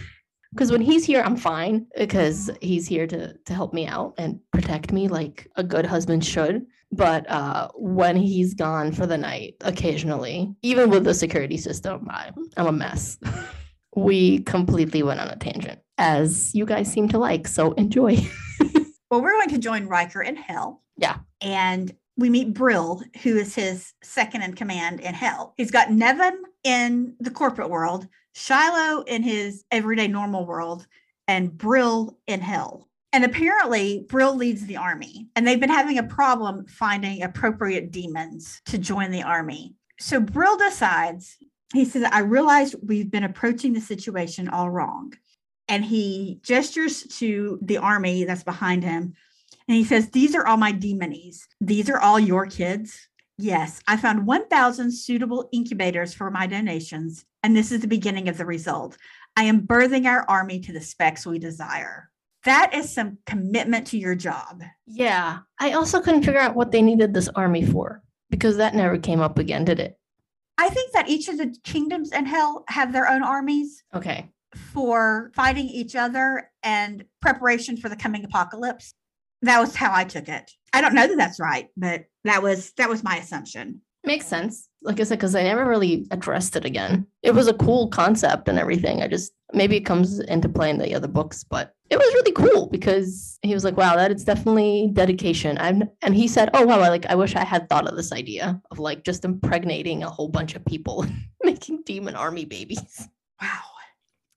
Because when he's here, I'm fine because he's here to to help me out and protect me like a good husband should. But uh, when he's gone for the night, occasionally, even with the security system, I, I'm a mess. we completely went on a tangent, as you guys seem to like. So enjoy. well, we're going to join Riker in hell. Yeah. And we meet Brill, who is his second in command in hell. He's got Nevin in the corporate world, Shiloh in his everyday normal world, and Brill in hell. And apparently, Brill leads the army, and they've been having a problem finding appropriate demons to join the army. So Brill decides, he says, I realize we've been approaching the situation all wrong. And he gestures to the army that's behind him and he says, These are all my demonies. These are all your kids. Yes, I found 1,000 suitable incubators for my donations, and this is the beginning of the result. I am birthing our army to the specs we desire. That is some commitment to your job. Yeah. I also couldn't figure out what they needed this army for because that never came up again, did it? I think that each of the kingdoms in hell have their own armies. Okay. For fighting each other and preparation for the coming apocalypse that was how I took it. I don't know that that's right, but that was that was my assumption. Makes sense. Like I said, because I never really addressed it again. It was a cool concept and everything. I just maybe it comes into play in the other books, but it was really cool because he was like, "Wow, that is definitely dedication." I'm, and he said, "Oh wow, I like I wish I had thought of this idea of like just impregnating a whole bunch of people, making demon army babies." Wow.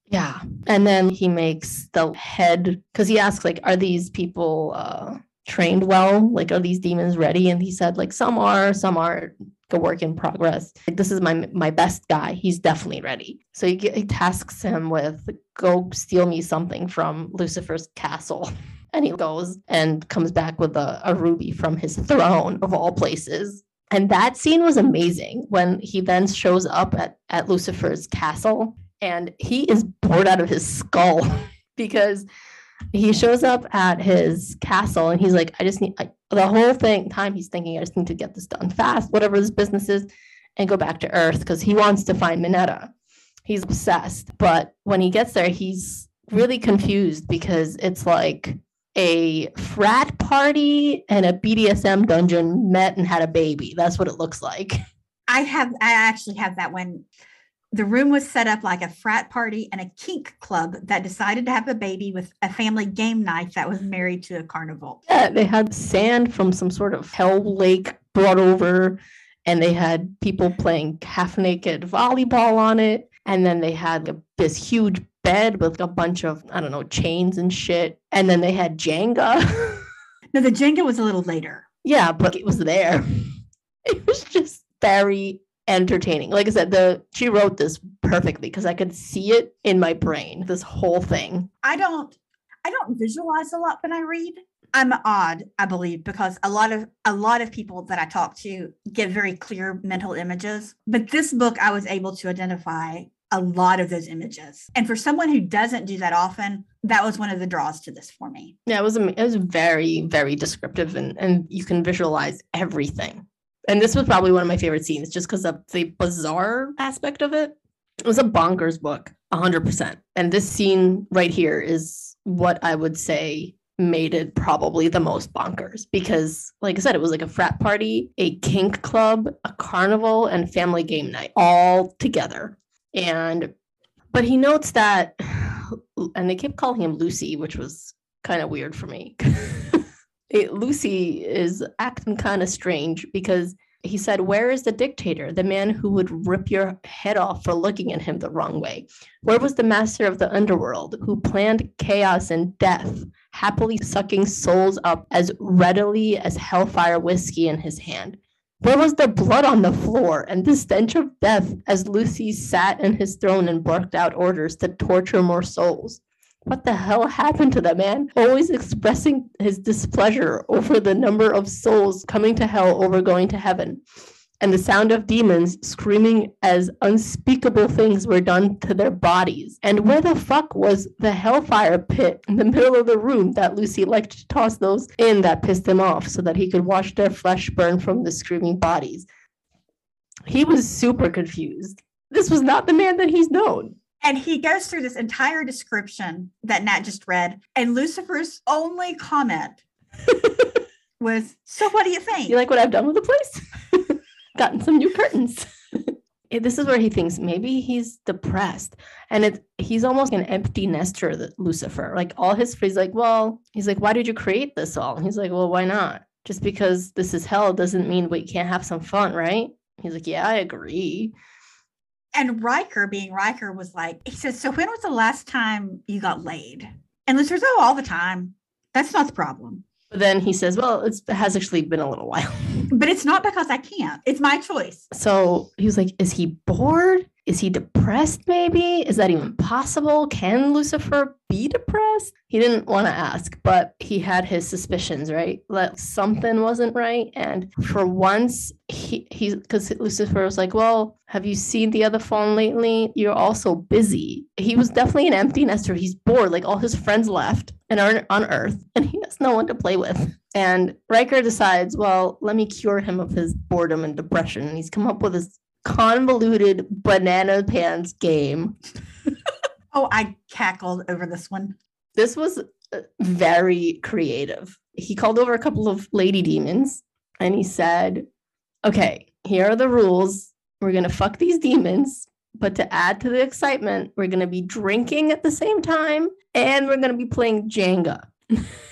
Yeah. And then he makes the head because he asks, like, are these people uh, trained well? Like, are these demons ready? And he said, like, some are, some are a work in progress. Like, this is my my best guy. He's definitely ready. So he, he tasks him with go steal me something from Lucifer's castle. And he goes and comes back with a, a ruby from his throne of all places. And that scene was amazing when he then shows up at, at Lucifer's castle and he is bored out of his skull because he shows up at his castle and he's like, I just need I, the whole thing time he's thinking, I just need to get this done fast, whatever this business is, and go back to Earth because he wants to find Minetta. He's obsessed. But when he gets there, he's really confused because it's like a frat party and a BDSM dungeon met and had a baby. That's what it looks like. I have I actually have that when the room was set up like a frat party and a kink club that decided to have a baby with a family game night that was married to a carnival. Yeah, they had sand from some sort of hell lake brought over, and they had people playing half naked volleyball on it. And then they had a, this huge bed with a bunch of, I don't know, chains and shit. And then they had Jenga. no, the Jenga was a little later. Yeah, but it was there. It was just very entertaining. Like I said, the she wrote this perfectly because I could see it in my brain. This whole thing. I don't I don't visualize a lot when I read. I'm odd, I believe, because a lot of a lot of people that I talk to get very clear mental images. But this book, I was able to identify a lot of those images. And for someone who doesn't do that often, that was one of the draws to this for me. Yeah, it was it was very very descriptive and and you can visualize everything. And this was probably one of my favorite scenes just because of the bizarre aspect of it. It was a bonkers book, 100%. And this scene right here is what I would say made it probably the most bonkers because like i said it was like a frat party a kink club a carnival and family game night all together and but he notes that and they kept calling him lucy which was kind of weird for me it, lucy is acting kind of strange because he said, Where is the dictator, the man who would rip your head off for looking at him the wrong way? Where was the master of the underworld who planned chaos and death, happily sucking souls up as readily as hellfire whiskey in his hand? Where was the blood on the floor and the stench of death as Lucy sat in his throne and barked out orders to torture more souls? What the hell happened to that man? Always expressing his displeasure over the number of souls coming to hell over going to heaven, and the sound of demons screaming as unspeakable things were done to their bodies. And where the fuck was the hellfire pit in the middle of the room that Lucy liked to toss those in that pissed him off so that he could watch their flesh burn from the screaming bodies? He was super confused. This was not the man that he's known. And he goes through this entire description that Nat just read. And Lucifer's only comment was, So what do you think? You like what I've done with the place? Gotten some new curtains. this is where he thinks maybe he's depressed and it he's almost an empty nester that lucifer like all his he's like well he's like why did you create this all he's like well why not just because this is hell doesn't mean we can't have some fun right he's like yeah i agree and Riker, being Riker, was like, he says, So when was the last time you got laid? And Lucifer's, Oh, all the time. That's not the problem. But then he says, Well, it has actually been a little while. But it's not because I can't. It's my choice. So he was like, Is he bored? Is he depressed, maybe? Is that even possible? Can Lucifer be depressed? He didn't want to ask, but he had his suspicions, right? That something wasn't right. And for once, he he because Lucifer was like, Well, have you seen the other phone lately? You're also busy. He was definitely an empty nester. He's bored. Like all his friends left and are on Earth, and he has no one to play with. And Riker decides, well, let me cure him of his boredom and depression. And he's come up with this convoluted banana pants game. oh, I cackled over this one. This was uh, very creative. He called over a couple of lady demons and he said, Okay, here are the rules. We're going to fuck these demons. But to add to the excitement, we're going to be drinking at the same time and we're going to be playing Jenga.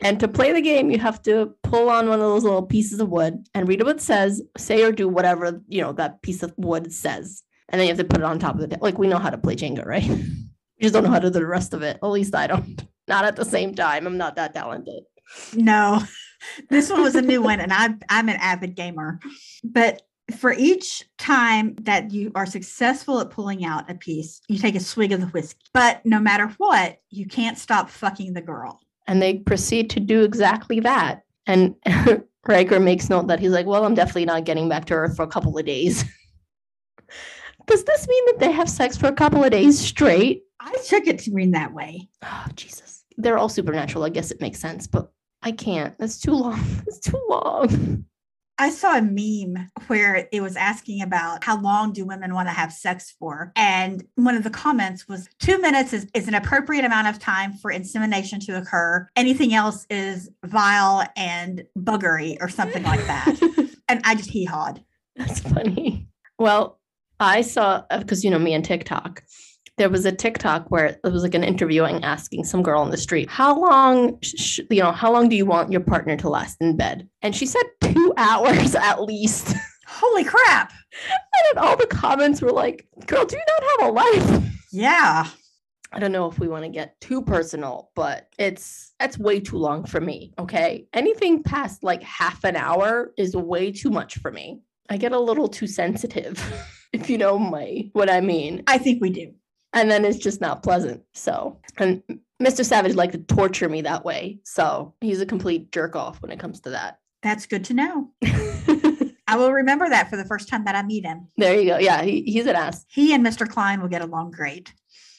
And to play the game, you have to pull on one of those little pieces of wood and read what it says, say or do whatever, you know, that piece of wood says. And then you have to put it on top of it. Like we know how to play Jenga, right? you just don't know how to do the rest of it. At least I don't. Not at the same time. I'm not that talented. No. This one was a new one and I I'm an avid gamer. But for each time that you are successful at pulling out a piece, you take a swig of the whiskey. But no matter what, you can't stop fucking the girl and they proceed to do exactly that. And Riker makes note that he's like, well, I'm definitely not getting back to Earth for a couple of days. Does this mean that they have sex for a couple of days straight? I took it to mean that way. Oh, Jesus. They're all supernatural. I guess it makes sense, but I can't. That's too long. It's too long. I saw a meme where it was asking about how long do women want to have sex for? And one of the comments was two minutes is, is an appropriate amount of time for insemination to occur. Anything else is vile and buggery or something like that. and I just hee hawed. That's funny. Well, I saw, uh, because you know me and TikTok, there was a TikTok where it was like an interviewing asking some girl on the street, how long, sh- you know, how long do you want your partner to last in bed? And she said two hours at least. Holy crap. And all the comments were like, girl, do you not have a life? Yeah. I don't know if we want to get too personal, but it's that's way too long for me. Okay. Anything past like half an hour is way too much for me. I get a little too sensitive, if you know my what I mean. I think we do. And then it's just not pleasant. So, and Mr. Savage like to torture me that way. So he's a complete jerk off when it comes to that. That's good to know. I will remember that for the first time that I meet him. There you go. Yeah, he, he's an ass. He and Mr. Klein will get along great.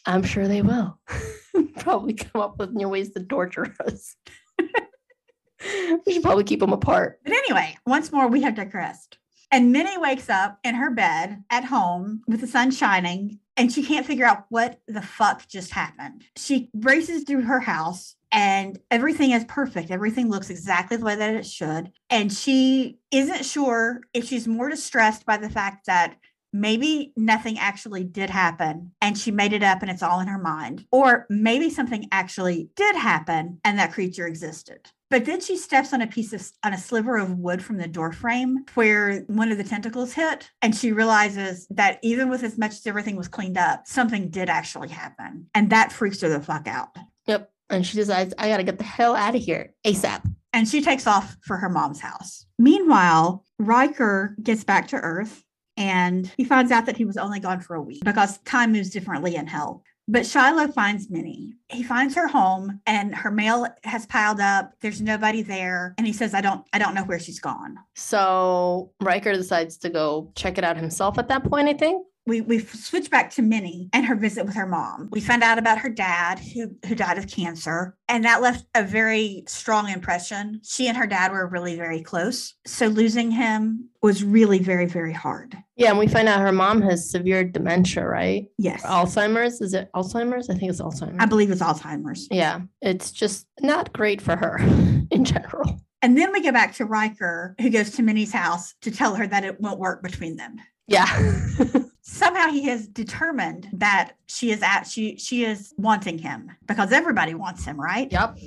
I'm sure they will. probably come up with new ways to torture us. we should probably keep them apart. But anyway, once more, we have digressed. And Minnie wakes up in her bed at home with the sun shining and she can't figure out what the fuck just happened. She races through her house and everything is perfect. Everything looks exactly the way that it should. And she isn't sure if she's more distressed by the fact that maybe nothing actually did happen and she made it up and it's all in her mind, or maybe something actually did happen and that creature existed. But then she steps on a piece of on a sliver of wood from the door frame where one of the tentacles hit, and she realizes that even with as much as everything was cleaned up, something did actually happen, and that freaks her the fuck out. Yep, and she decides I gotta get the hell out of here asap. And she takes off for her mom's house. Meanwhile, Riker gets back to Earth and he finds out that he was only gone for a week because time moves differently in hell. But Shiloh finds Minnie. He finds her home and her mail has piled up. There's nobody there. And he says, I don't I don't know where she's gone. So Riker decides to go check it out himself at that point, I think we we switch back to Minnie and her visit with her mom. We found out about her dad who who died of cancer, and that left a very strong impression. She and her dad were really very close, so losing him was really very very hard. Yeah, and we find out her mom has severe dementia, right? Yes. Alzheimer's. Is it Alzheimer's? I think it's Alzheimer's. I believe it's Alzheimer's. Yeah, it's just not great for her in general. And then we go back to Riker, who goes to Minnie's house to tell her that it won't work between them. Yeah. somehow he has determined that she is at she she is wanting him because everybody wants him right? Yep.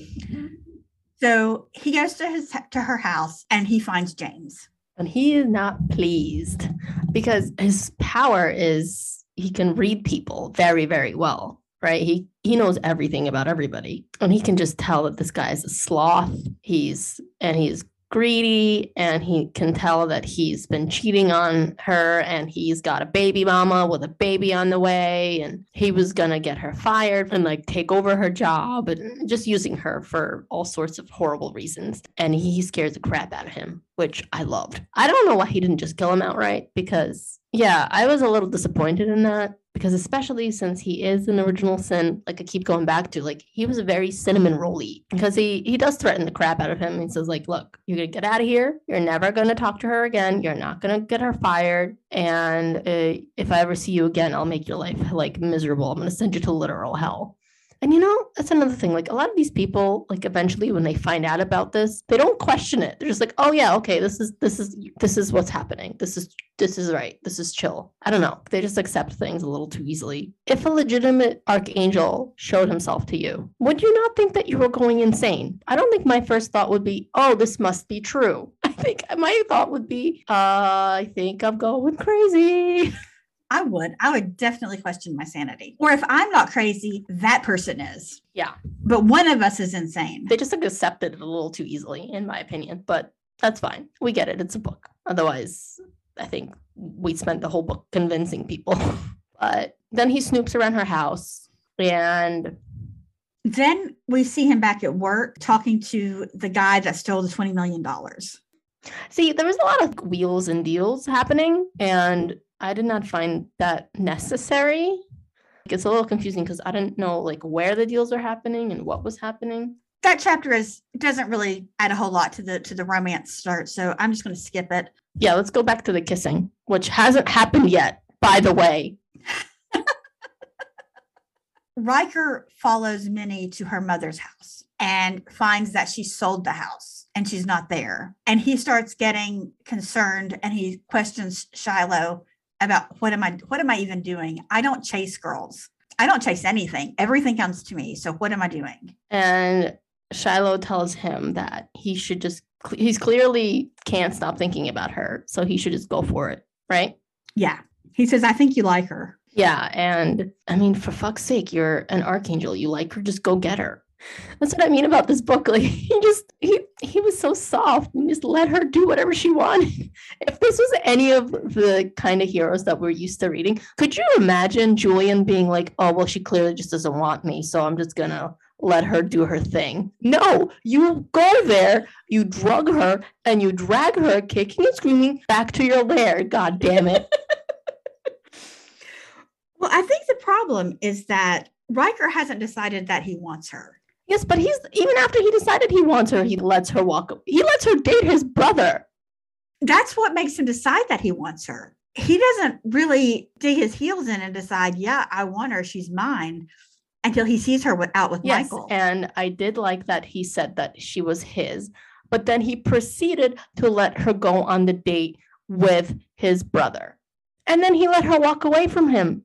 So he goes to his to her house and he finds james. And he is not pleased because his power is he can read people very very well right? He he knows everything about everybody. And he can just tell that this guy is a sloth. He's and he's greedy and he can tell that he's been cheating on her and he's got a baby mama with a baby on the way and he was going to get her fired and like take over her job and just using her for all sorts of horrible reasons and he scares the crap out of him which I loved. I don't know why he didn't just kill him outright because yeah, I was a little disappointed in that because especially since he is an original sin, like I keep going back to, like he was a very cinnamon rolly because he he does threaten the crap out of him. He says like, look, you're gonna get out of here. You're never gonna talk to her again. You're not gonna get her fired. And uh, if I ever see you again, I'll make your life like miserable. I'm gonna send you to literal hell. And you know, that's another thing. Like a lot of these people, like eventually when they find out about this, they don't question it. They're just like, oh yeah, okay, this is this is this is what's happening. This is this is right. This is chill. I don't know. They just accept things a little too easily. If a legitimate archangel showed himself to you, would you not think that you were going insane? I don't think my first thought would be, oh, this must be true. I think my thought would be, uh, I think I'm going crazy. I would. I would definitely question my sanity. Or if I'm not crazy, that person is. Yeah. But one of us is insane. They just like accepted it a little too easily, in my opinion. But that's fine. We get it. It's a book. Otherwise, I think we spent the whole book convincing people. but then he snoops around her house and then we see him back at work talking to the guy that stole the $20 million. See, there was a lot of wheels and deals happening, and I did not find that necessary. It's a little confusing because I didn't know like where the deals are happening and what was happening. That chapter is doesn't really add a whole lot to the to the romance start, so I'm just going to skip it. Yeah, let's go back to the kissing, which hasn't happened yet, by the way. Riker follows Minnie to her mother's house and finds that she sold the house and she's not there. And he starts getting concerned and he questions Shiloh about what am I what am I even doing? I don't chase girls. I don't chase anything. Everything comes to me. So what am I doing? And Shiloh tells him that he should just he's clearly can't stop thinking about her. So he should just go for it, right? Yeah. He says, I think you like her. Yeah. And I mean, for fuck's sake, you're an archangel. You like her, just go get her. That's what I mean about this book. Like he just he he was so soft and just let her do whatever she wanted. if this was any of the kind of heroes that we're used to reading, could you imagine Julian being like, oh, well, she clearly just doesn't want me. So I'm just to let her do her thing. No, you go there, you drug her, and you drag her kicking and screaming back to your lair. God damn it. well, I think the problem is that Riker hasn't decided that he wants her. Yes, but he's even after he decided he wants her, he lets her walk. He lets her date his brother. That's what makes him decide that he wants her. He doesn't really dig his heels in and decide, yeah, I want her. She's mine until he sees her with, out with yes, Michael. And I did like that he said that she was his, but then he proceeded to let her go on the date with his brother. And then he let her walk away from him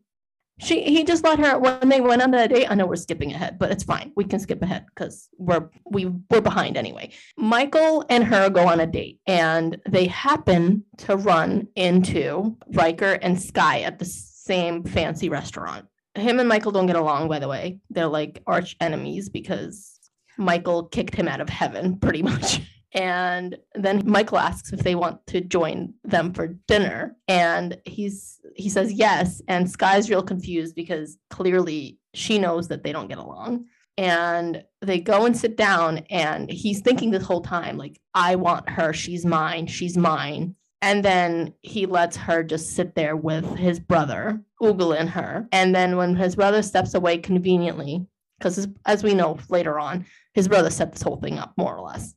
she he just let her when they went on that date. I know we're skipping ahead, but it's fine. We can skip ahead because we're we we're behind anyway. Michael and her go on a date, and they happen to run into Riker and Sky at the same fancy restaurant. Him and Michael don't get along, by the way. They're like arch enemies because Michael kicked him out of heaven, pretty much. And then Michael asks if they want to join them for dinner. And he's he says yes. And Sky's real confused because clearly she knows that they don't get along. And they go and sit down, and he's thinking this whole time, like, I want her, she's mine, she's mine. And then he lets her just sit there with his brother, oogling her. And then when his brother steps away conveniently, because as we know later on, his brother set this whole thing up more or less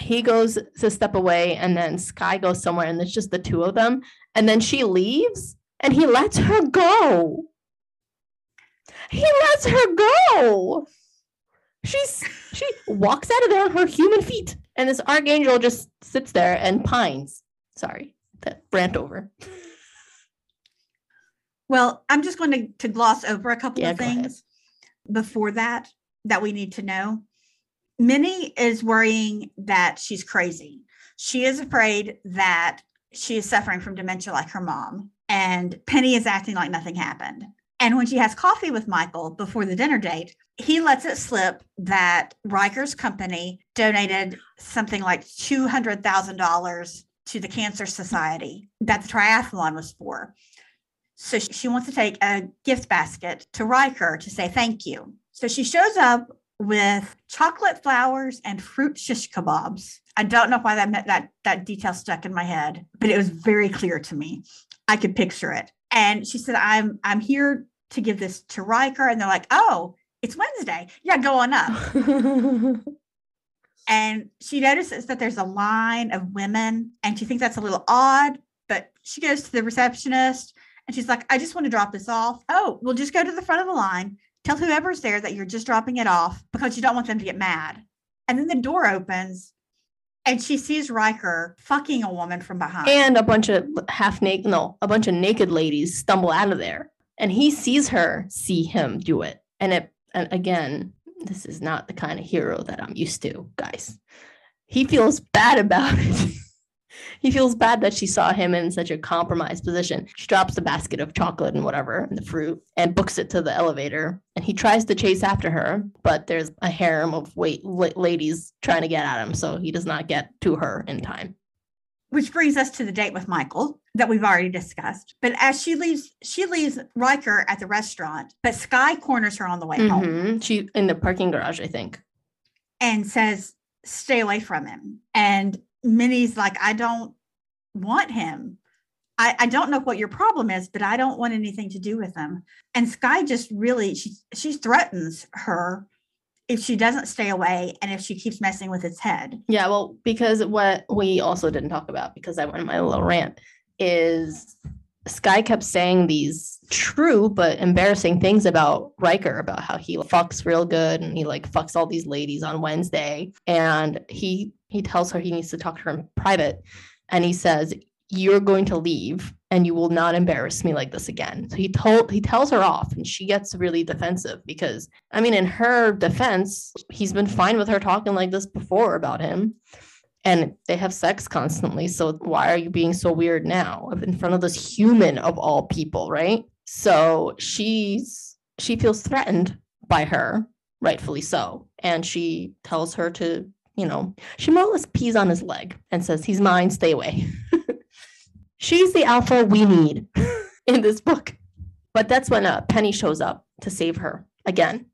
he goes to step away and then Sky goes somewhere and it's just the two of them. And then she leaves and he lets her go. He lets her go. She's she walks out of there on her human feet. And this archangel just sits there and pines. Sorry, that rant over. Well, I'm just going to, to gloss over a couple yeah, of things before that that we need to know. Minnie is worrying that she's crazy. She is afraid that she is suffering from dementia like her mom. And Penny is acting like nothing happened. And when she has coffee with Michael before the dinner date, he lets it slip that Riker's company donated something like $200,000 to the Cancer Society that the triathlon was for. So she wants to take a gift basket to Riker to say thank you. So she shows up with chocolate flowers and fruit shish kebabs. I don't know why that meant that that detail stuck in my head, but it was very clear to me. I could picture it. And she said, "I'm I'm here to give this to Riker," and they're like, "Oh, it's Wednesday. Yeah, go on up." and she notices that there's a line of women, and she thinks that's a little odd. But she goes to the receptionist, and she's like, "I just want to drop this off." Oh, we'll just go to the front of the line Tell whoever's there that you're just dropping it off because you don't want them to get mad. And then the door opens and she sees Riker fucking a woman from behind. And a bunch of half naked, no, a bunch of naked ladies stumble out of there. And he sees her see him do it. And it, and again, this is not the kind of hero that I'm used to, guys. He feels bad about it. he feels bad that she saw him in such a compromised position. She drops the basket of chocolate and whatever and the fruit and books it to the elevator. And he tries to chase after her, but there's a harem of wait ladies trying to get at him, so he does not get to her in time. Which brings us to the date with Michael that we've already discussed. But as she leaves, she leaves Riker at the restaurant, but Sky corners her on the way mm-hmm. home. She in the parking garage, I think, and says, "Stay away from him." And Minnie's like, I don't want him. I, I don't know what your problem is, but I don't want anything to do with him. And Sky just really she she threatens her if she doesn't stay away and if she keeps messing with its head. Yeah, well, because what we also didn't talk about because I went in my little rant is Sky kept saying these true but embarrassing things about Riker about how he fucks real good and he like fucks all these ladies on Wednesday. And he he tells her he needs to talk to her in private. And he says, You're going to leave and you will not embarrass me like this again. So he told he tells her off and she gets really defensive because I mean in her defense, he's been fine with her talking like this before about him and they have sex constantly. So why are you being so weird now in front of this human of all people, right? So she's she feels threatened by her, rightfully so, and she tells her to, you know, she more or less pees on his leg and says, "He's mine, stay away." she's the alpha we need in this book. But that's when uh, Penny shows up to save her again.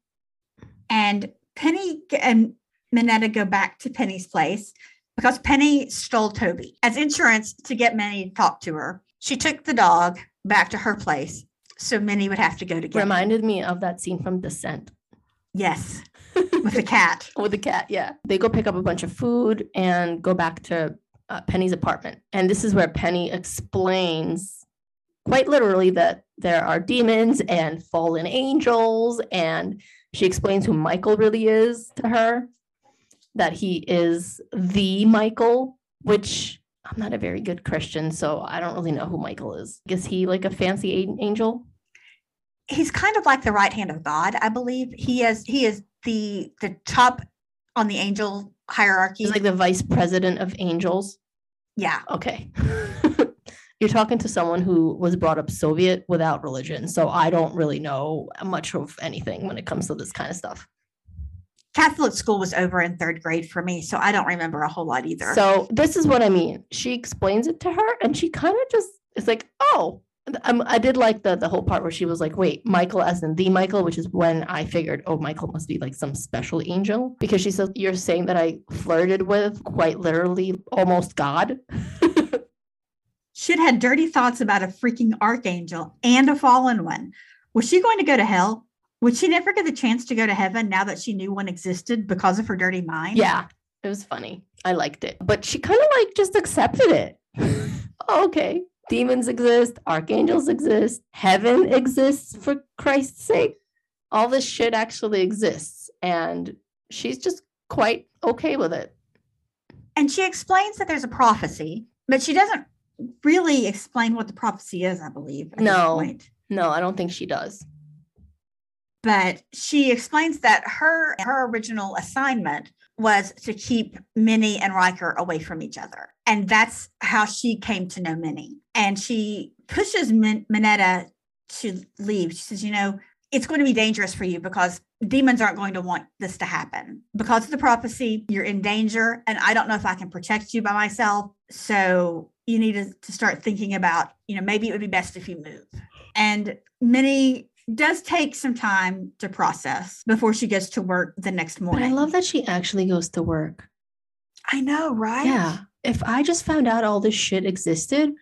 And Penny and Minetta go back to Penny's place because Penny stole Toby as insurance to get Minnie to talk to her. She took the dog back to her place, so Minnie would have to go together. Reminded me of that scene from Descent. Yes, with the cat. with the cat, yeah. They go pick up a bunch of food and go back to uh, Penny's apartment, and this is where Penny explains quite literally that there are demons and fallen angels, and she explains who Michael really is to her that he is the Michael, which I'm not a very good Christian, so I don't really know who Michael is. Is he like a fancy angel? He's kind of like the right hand of God, I believe. He is he is the the top on the angel hierarchy. He's like the vice president of angels. Yeah. Okay. You're talking to someone who was brought up Soviet without religion, so I don't really know much of anything when it comes to this kind of stuff. Catholic school was over in third grade for me, so I don't remember a whole lot either. So this is what I mean. She explains it to her, and she kind of just is like, "Oh." I'm, um, I did like the the whole part where she was like, "Wait, Michael as in the Michael," which is when I figured, "Oh, Michael must be like some special angel," because she says, "You're saying that I flirted with quite literally almost God." She'd had dirty thoughts about a freaking archangel and a fallen one. Was she going to go to hell? Would she never get the chance to go to heaven now that she knew one existed because of her dirty mind? Yeah, it was funny. I liked it. But she kind of like just accepted it. oh, okay. Demons exist, archangels exist, heaven exists for Christ's sake. All this shit actually exists. And she's just quite okay with it. And she explains that there's a prophecy, but she doesn't really explain what the prophecy is, I believe. No, no, I don't think she does but she explains that her her original assignment was to keep Minnie and Riker away from each other. And that's how she came to know Minnie. And she pushes Min- Minetta to leave. She says, you know, it's going to be dangerous for you because demons aren't going to want this to happen. Because of the prophecy, you're in danger. And I don't know if I can protect you by myself. So you need to, to start thinking about, you know, maybe it would be best if you move. And Minnie does take some time to process before she gets to work the next morning. But I love that she actually goes to work. I know, right? Yeah. If I just found out all this shit existed,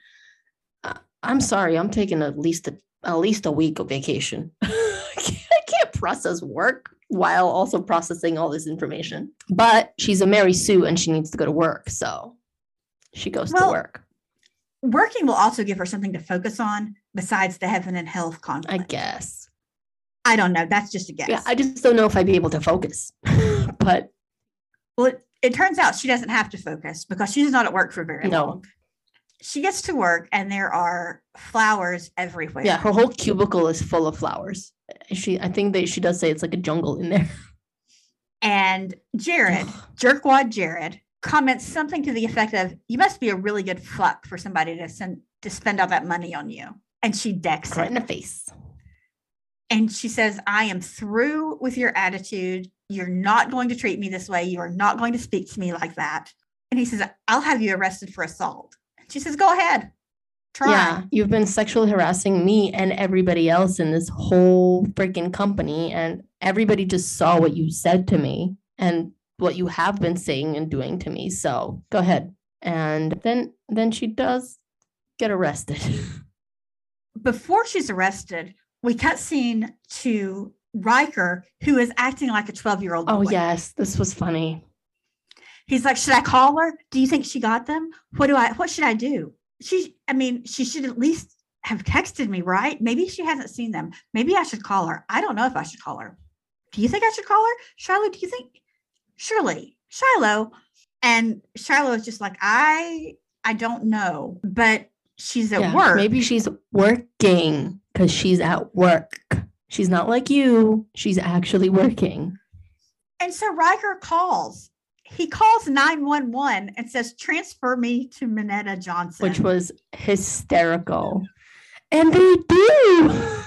I'm sorry, I'm taking at least a, at least a week of vacation. I can't process work while also processing all this information. But she's a Mary Sue and she needs to go to work, so she goes well, to work. Working will also give her something to focus on besides the heaven and health conflict? I guess. I don't know. That's just a guess. Yeah, I just don't know if I'd be able to focus. but well, it, it, turns out she doesn't have to focus because she's not at work for very no. long. She gets to work and there are flowers everywhere. Yeah, her whole cubicle is full of flowers. She, I think that she does say it's like a jungle in there. And Jared, jerkwad Jared, comments something to the effect of, "You must be a really good fuck for somebody to send to spend all that money on you." and she decks right it. in the face. And she says, I am through with your attitude. You're not going to treat me this way. You are not going to speak to me like that. And he says, I'll have you arrested for assault. She says, Go ahead. Try. Yeah, you've been sexually harassing me and everybody else in this whole freaking company. And everybody just saw what you said to me and what you have been saying and doing to me. So go ahead. And then then she does get arrested. before she's arrested, we cut scene to Riker, who is acting like a 12 year old. Oh, yes. This was funny. He's like, Should I call her? Do you think she got them? What do I, what should I do? She, I mean, she should at least have texted me, right? Maybe she hasn't seen them. Maybe I should call her. I don't know if I should call her. Do you think I should call her? Shiloh, do you think? Surely, Shiloh. And Shiloh is just like, I, I don't know, but she's at yeah, work. Maybe she's working because she's at work. She's not like you. She's actually working. And so Riker calls. He calls 911 and says, transfer me to Minetta Johnson. Which was hysterical. And they do.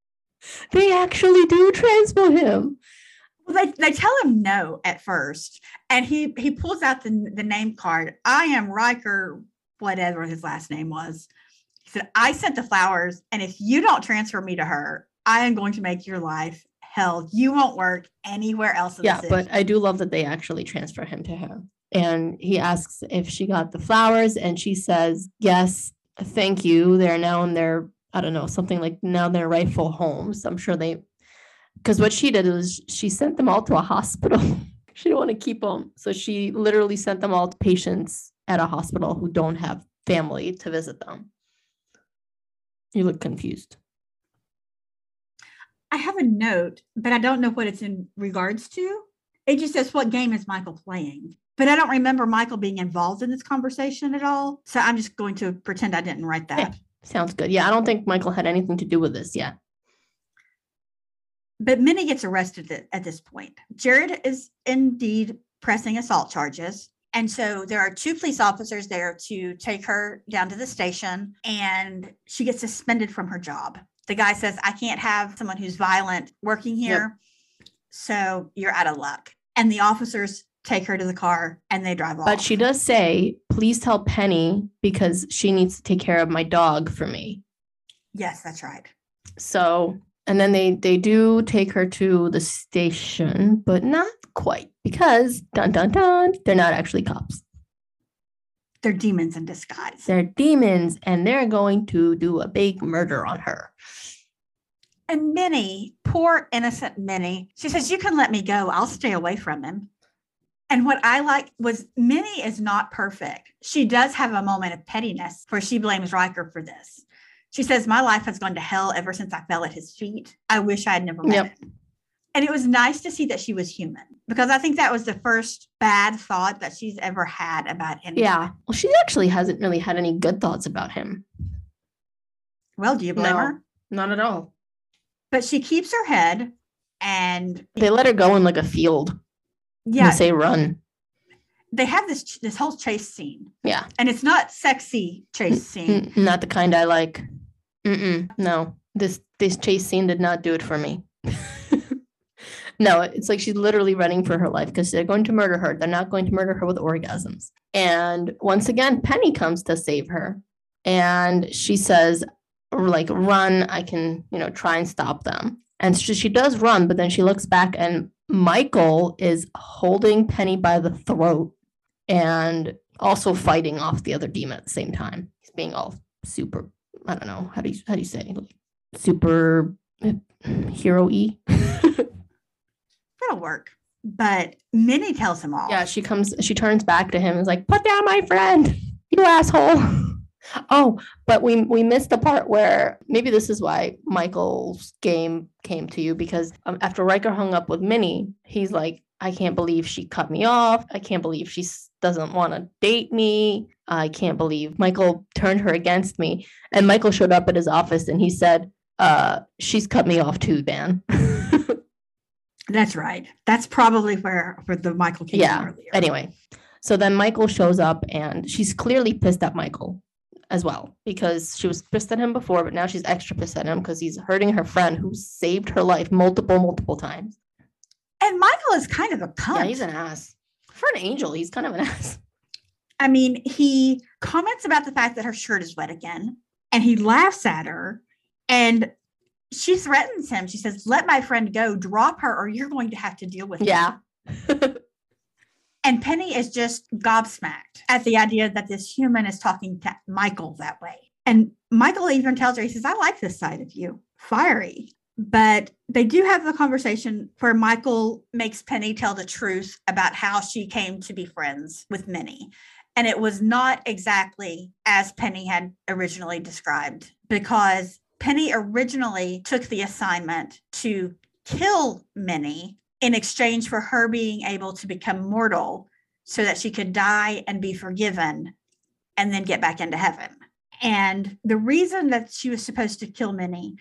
they actually do transfer him. Well, they, they tell him no at first. And he he pulls out the, the name card. I am Riker whatever his last name was. He said, I sent the flowers, and if you don't transfer me to her, I am going to make your life hell. You won't work anywhere else. yeah, but I do love that they actually transfer him to her. And he asks if she got the flowers, and she says, Yes, thank you. They're now in their, I don't know, something like now their rightful homes. I'm sure they, because what she did was she sent them all to a hospital. she didn't want to keep them. So she literally sent them all to patients at a hospital who don't have family to visit them. You look confused. I have a note, but I don't know what it's in regards to. It just says, What game is Michael playing? But I don't remember Michael being involved in this conversation at all. So I'm just going to pretend I didn't write that. Yeah, sounds good. Yeah, I don't think Michael had anything to do with this yet. But Minnie gets arrested at this point. Jared is indeed pressing assault charges. And so there are two police officers there to take her down to the station, and she gets suspended from her job. The guy says, I can't have someone who's violent working here. Yep. So you're out of luck. And the officers take her to the car and they drive off. But she does say, please tell Penny because she needs to take care of my dog for me. Yes, that's right. So and then they they do take her to the station, but not quite because dun dun dun, they're not actually cops. They're demons in disguise. They're demons, and they're going to do a big murder on her. And Minnie, poor innocent Minnie, she says, You can let me go. I'll stay away from him. And what I like was Minnie is not perfect. She does have a moment of pettiness where she blames Riker for this. She says, My life has gone to hell ever since I fell at his feet. I wish I had never met yep. him. And it was nice to see that she was human because I think that was the first bad thought that she's ever had about him. Yeah. Well, she actually hasn't really had any good thoughts about him. Well, do you blame no, her? Not at all. But she keeps her head and they let her go in like a field. Yeah. And say run. They have this this whole chase scene. Yeah. And it's not sexy chase scene. Not the kind I like. Mm-mm, no, this this chase scene did not do it for me. no, it's like she's literally running for her life because they're going to murder her. They're not going to murder her with orgasms. And once again, Penny comes to save her, and she says, "Like run, I can, you know, try and stop them." And she, she does run, but then she looks back, and Michael is holding Penny by the throat and also fighting off the other demon at the same time. He's being all super I don't know how do you how do you say like super hero e. That'll work. But Minnie tells him all. Yeah, she comes, she turns back to him and is like, put down my friend, you asshole. Oh, but we we missed the part where maybe this is why Michael's game came to you because um, after Riker hung up with Minnie, he's like, I can't believe she cut me off. I can't believe she doesn't want to date me. I can't believe Michael turned her against me. And Michael showed up at his office and he said, uh, she's cut me off too, Dan. That's right. That's probably where, where the Michael came yeah. earlier. Anyway, so then Michael shows up and she's clearly pissed at Michael as well because she was pissed at him before, but now she's extra pissed at him because he's hurting her friend who saved her life multiple, multiple times. And Michael is kind of a cunt. Yeah, he's an ass. For an angel, he's kind of an ass. I mean, he comments about the fact that her shirt is wet again, and he laughs at her, and she threatens him. She says, "Let my friend go. Drop her, or you're going to have to deal with yeah. and Penny is just gobsmacked at the idea that this human is talking to Michael that way. And Michael even tells her, he says, I like this side of you, fiery. But they do have the conversation where Michael makes Penny tell the truth about how she came to be friends with Minnie. And it was not exactly as Penny had originally described, because Penny originally took the assignment to kill Minnie in exchange for her being able to become mortal so that she could die and be forgiven and then get back into heaven. And the reason that she was supposed to kill Minnie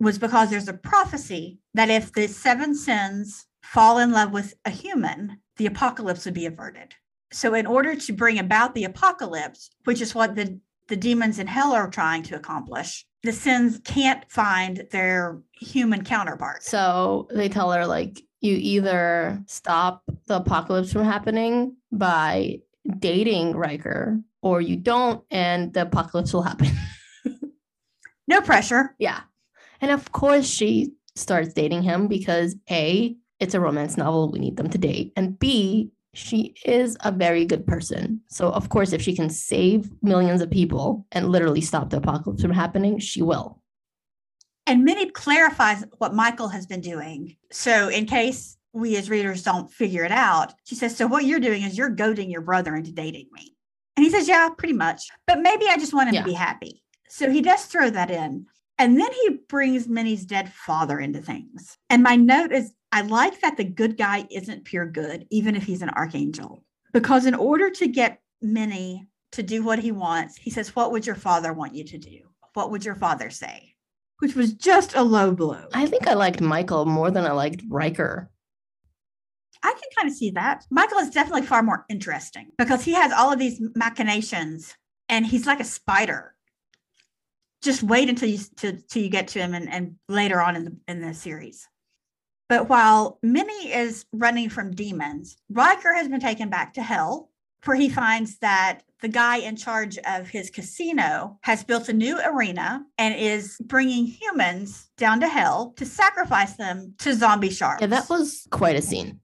was because there's a prophecy that if the seven sins fall in love with a human, the apocalypse would be averted. So, in order to bring about the apocalypse, which is what the, the demons in hell are trying to accomplish, the sins can't find their human counterpart. So, they tell her, like, you either stop the apocalypse from happening by dating Riker or you don't, and the apocalypse will happen. no pressure. Yeah. And of course, she starts dating him because A, it's a romance novel. We need them to date. And B, she is a very good person. So, of course, if she can save millions of people and literally stop the apocalypse from happening, she will. And Minnie clarifies what Michael has been doing. So, in case we as readers don't figure it out, she says, So, what you're doing is you're goading your brother into dating me. And he says, Yeah, pretty much. But maybe I just want him yeah. to be happy. So, he does throw that in. And then he brings Minnie's dead father into things. And my note is I like that the good guy isn't pure good, even if he's an archangel. Because in order to get Minnie to do what he wants, he says, What would your father want you to do? What would your father say? Which was just a low blow. I think I liked Michael more than I liked Riker. I can kind of see that. Michael is definitely far more interesting because he has all of these machinations and he's like a spider just wait until you to, till you get to him and, and later on in the in the series. But while Minnie is running from demons, Riker has been taken back to hell, where he finds that the guy in charge of his casino has built a new arena and is bringing humans down to hell to sacrifice them to zombie sharks. Yeah, that was quite a scene.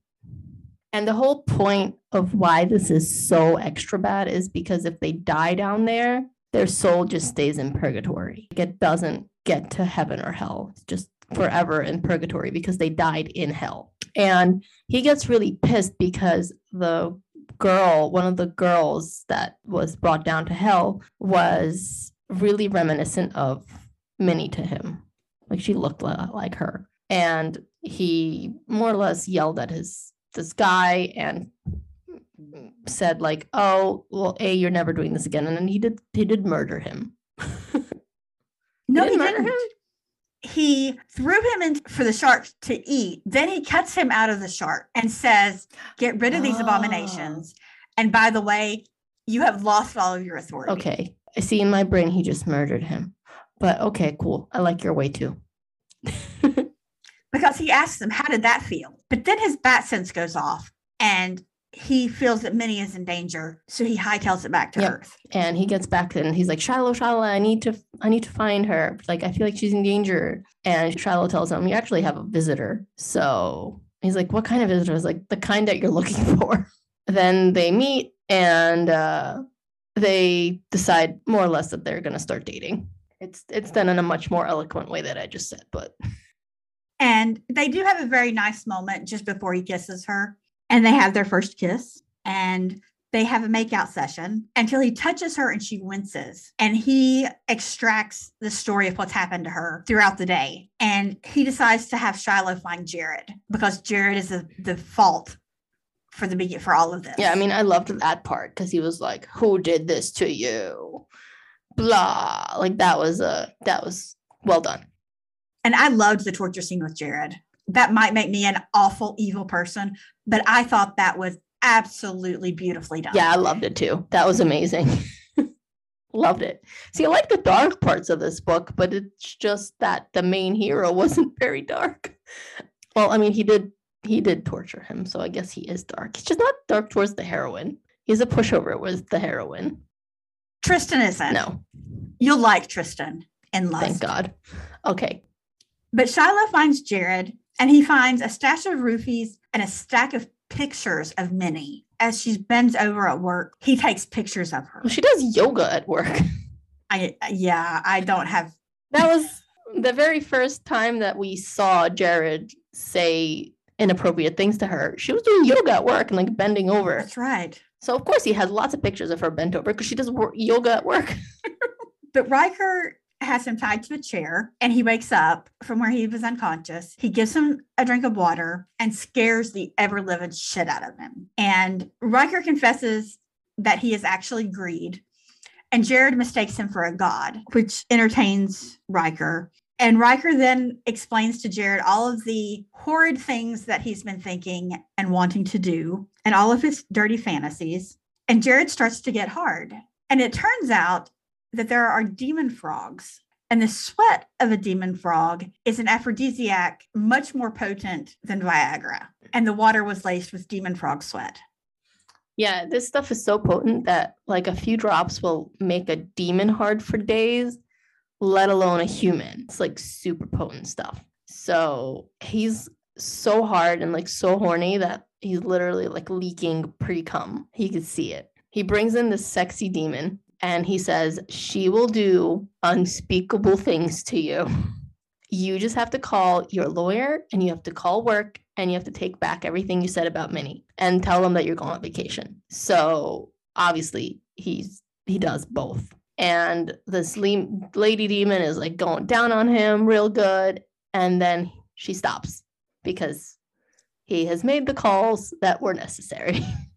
And the whole point of why this is so extra bad is because if they die down there, their soul just stays in purgatory. It doesn't get to heaven or hell. It's just forever in purgatory because they died in hell. And he gets really pissed because the girl, one of the girls that was brought down to hell, was really reminiscent of Minnie to him. Like she looked like her. And he more or less yelled at his this guy and said like, "Oh, well, a you're never doing this again," and then he did he did murder him. no, he, he didn't. Him? He threw him in for the shark to eat. Then he cuts him out of the shark and says, "Get rid of these oh. abominations." Ah. And by the way, you have lost all of your authority. Okay, I see in my brain he just murdered him, but okay, cool. I like your way too. because he asks him, "How did that feel?" But then his bat sense goes off, and he feels that Minnie is in danger, so he hightails it back to yep. Earth. And he gets back and he's like, Shiloh, Shiloh, I need to, I need to find her. Like, I feel like she's in danger. And Shiloh tells him, you actually have a visitor. So he's like, what kind of visitor? Is like the kind that you're looking for. then they meet and uh, they decide more or less that they're going to start dating. It's it's done in a much more eloquent way that I just said, but. And they do have a very nice moment just before he kisses her and they have their first kiss and they have a makeout session until he touches her and she winces and he extracts the story of what's happened to her throughout the day. And he decides to have shiloh find jared because jared is the, the fault for the begin for all of this. Yeah i mean i loved that part because he was like who did this to you? Blah. Like that was a that was well done. And i loved the torture scene with jared that might make me an awful evil person, but I thought that was absolutely beautifully done. Yeah, I loved it too. That was amazing. loved it. See, I like the dark parts of this book, but it's just that the main hero wasn't very dark. Well, I mean, he did he did torture him, so I guess he is dark. He's just not dark towards the heroine. He's a pushover with the heroine. Tristan isn't. No. You'll like Tristan and Lust. Thank God. Okay. But Shiloh finds Jared and he finds a stash of roofies and a stack of pictures of Minnie. As she bends over at work, he takes pictures of her. Well, she does yoga at work. I yeah, I don't have. That was the very first time that we saw Jared say inappropriate things to her. She was doing yoga at work and like bending over. That's right. So of course he has lots of pictures of her bent over because she does yoga at work. but Riker has him tied to a chair and he wakes up from where he was unconscious. He gives him a drink of water and scares the ever living shit out of him. And Riker confesses that he is actually greed. And Jared mistakes him for a god, which entertains Riker. And Riker then explains to Jared all of the horrid things that he's been thinking and wanting to do, and all of his dirty fantasies. And Jared starts to get hard. And it turns out that there are demon frogs. And the sweat of a demon frog is an aphrodisiac much more potent than Viagra. And the water was laced with demon frog sweat. Yeah, this stuff is so potent that like a few drops will make a demon hard for days, let alone a human. It's like super potent stuff. So he's so hard and like so horny that he's literally like leaking pre cum. He could see it. He brings in this sexy demon and he says, She will do unspeakable things to you. You just have to call your lawyer and you have to call work and you have to take back everything you said about Minnie and tell them that you're going on vacation. So obviously he's he does both. And this lady demon is like going down on him real good. And then she stops because he has made the calls that were necessary.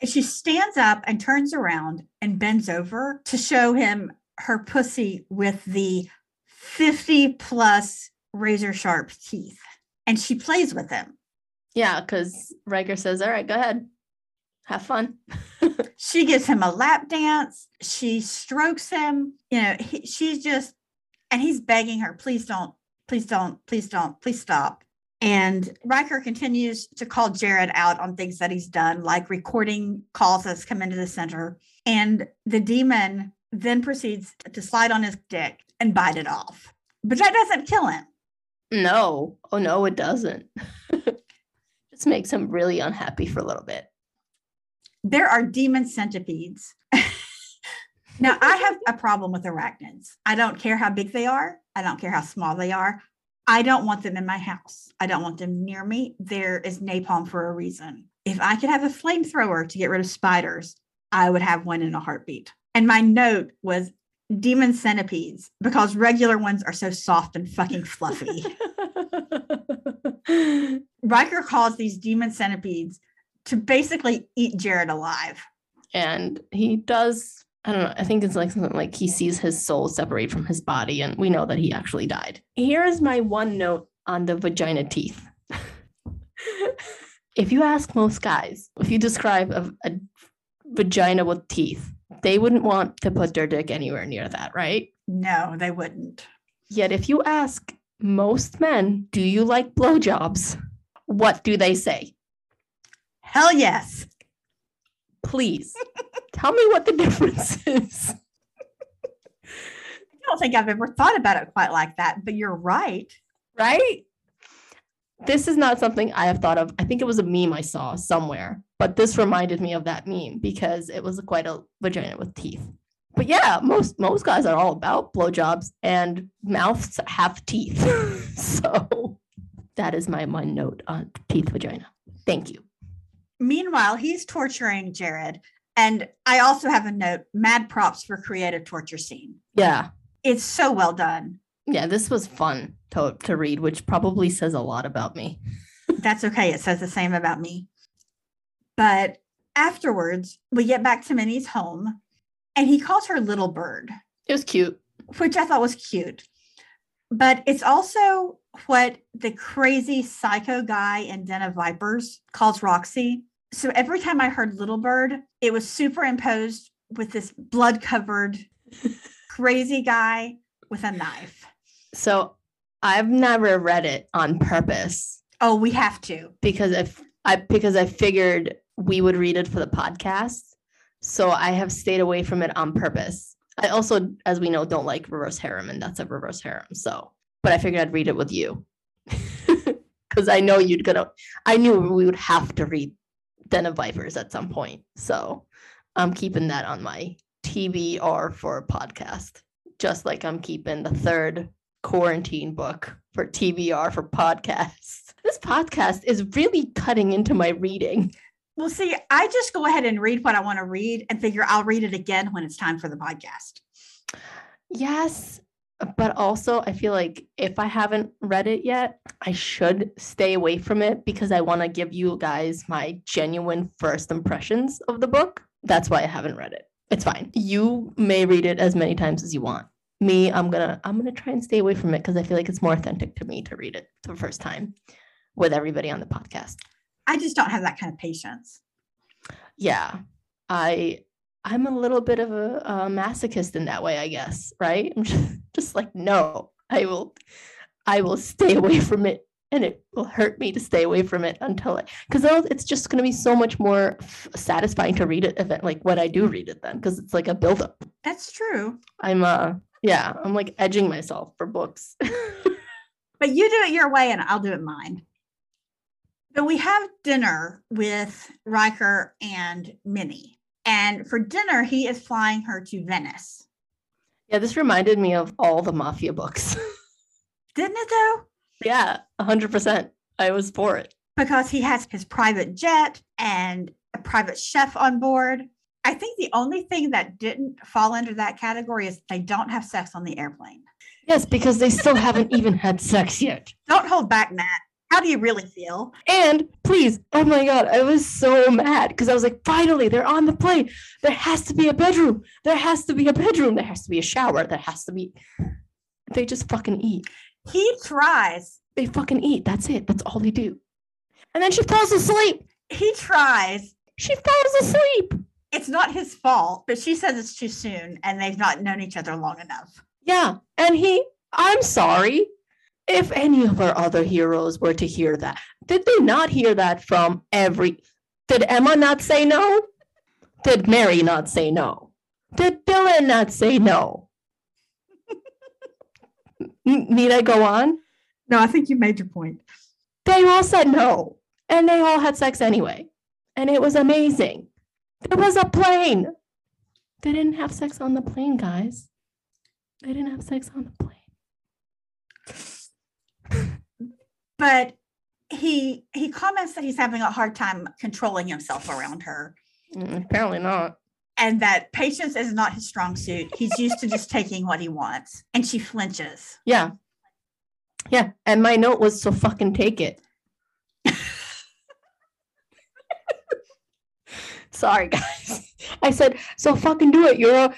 And she stands up and turns around and bends over to show him her pussy with the 50 plus razor sharp teeth. And she plays with him. Yeah, because Riker says, All right, go ahead. Have fun. she gives him a lap dance. She strokes him. You know, he, she's just, and he's begging her, please don't, please don't, please don't, please stop. And Riker continues to call Jared out on things that he's done, like recording calls that's come into the center. And the demon then proceeds to slide on his dick and bite it off. But that doesn't kill him. No. Oh, no, it doesn't. Just makes him really unhappy for a little bit. There are demon centipedes. now, I have a problem with arachnids. I don't care how big they are, I don't care how small they are. I don't want them in my house. I don't want them near me. There is napalm for a reason. If I could have a flamethrower to get rid of spiders, I would have one in a heartbeat. And my note was demon centipedes because regular ones are so soft and fucking fluffy. Riker calls these demon centipedes to basically eat Jared alive. And he does I don't know. I think it's like something like he sees his soul separate from his body, and we know that he actually died. Here is my one note on the vagina teeth. if you ask most guys, if you describe a, a vagina with teeth, they wouldn't want to put their dick anywhere near that, right? No, they wouldn't. Yet, if you ask most men, do you like blowjobs? What do they say? Hell yes. Please tell me what the difference is. I don't think I've ever thought about it quite like that, but you're right. Right? This is not something I have thought of. I think it was a meme I saw somewhere, but this reminded me of that meme because it was quite a vagina with teeth. But yeah, most most guys are all about blowjobs and mouths have teeth. so that is my one note on teeth vagina. Thank you. Meanwhile, he's torturing Jared. And I also have a note mad props for creative torture scene. Yeah. It's so well done. Yeah, this was fun to, to read, which probably says a lot about me. That's okay. It says the same about me. But afterwards, we get back to Minnie's home and he calls her Little Bird. It was cute. Which I thought was cute. But it's also what the crazy psycho guy in Den of Vipers calls Roxy. So every time I heard Little Bird, it was superimposed with this blood covered crazy guy with a knife. So I've never read it on purpose. Oh, we have to. Because if I because I figured we would read it for the podcast. So I have stayed away from it on purpose. I also, as we know, don't like reverse harem, and that's a reverse harem. So but I figured I'd read it with you because I know you'd gonna. I knew we would have to read Den of Vipers at some point, so I'm keeping that on my TBR for a podcast, just like I'm keeping the third quarantine book for TBR for podcasts. This podcast is really cutting into my reading. Well, see, I just go ahead and read what I want to read and figure I'll read it again when it's time for the podcast. Yes, but also I feel like if I haven't read it yet, I should stay away from it because I want to give you guys my genuine first impressions of the book. That's why I haven't read it. It's fine. You may read it as many times as you want. Me, I'm gonna I'm gonna try and stay away from it because I feel like it's more authentic to me to read it the first time with everybody on the podcast. I just don't have that kind of patience. Yeah. I I'm a little bit of a, a masochist in that way, I guess, right? I'm just, just like, no, I will, I will stay away from it and it will hurt me to stay away from it until I, because it's just going to be so much more f- satisfying to read it event like when I do read it then because it's like a buildup. That's true. I'm uh yeah, I'm like edging myself for books. but you do it your way and I'll do it mine. So we have dinner with Riker and Minnie. And for dinner, he is flying her to Venice. Yeah, this reminded me of all the mafia books. Didn't it though? Yeah, 100%. I was for it. Because he has his private jet and a private chef on board. I think the only thing that didn't fall under that category is they don't have sex on the airplane. Yes, because they still haven't even had sex yet. Don't hold back, Nat. How do you really feel? And please, oh my God, I was so mad because I was like, finally, they're on the plane. There has to be a bedroom. There has to be a bedroom. There has to be a shower. There has to be. They just fucking eat. He tries. They fucking eat. That's it. That's all they do. And then she falls asleep. He tries. She falls asleep. It's not his fault, but she says it's too soon and they've not known each other long enough. Yeah. And he, I'm sorry. If any of our other heroes were to hear that, did they not hear that from every? Did Emma not say no? Did Mary not say no? Did Dylan not say no? Need I go on? No, I think you made your point. They all said no, and they all had sex anyway, and it was amazing. There was a plane. They didn't have sex on the plane, guys. They didn't have sex on the plane. But he he comments that he's having a hard time controlling himself around her. Mm, apparently not. And that patience is not his strong suit. He's used to just taking what he wants. And she flinches. Yeah. Yeah. And my note was so fucking take it. Sorry, guys. I said, so fucking do it. You're a,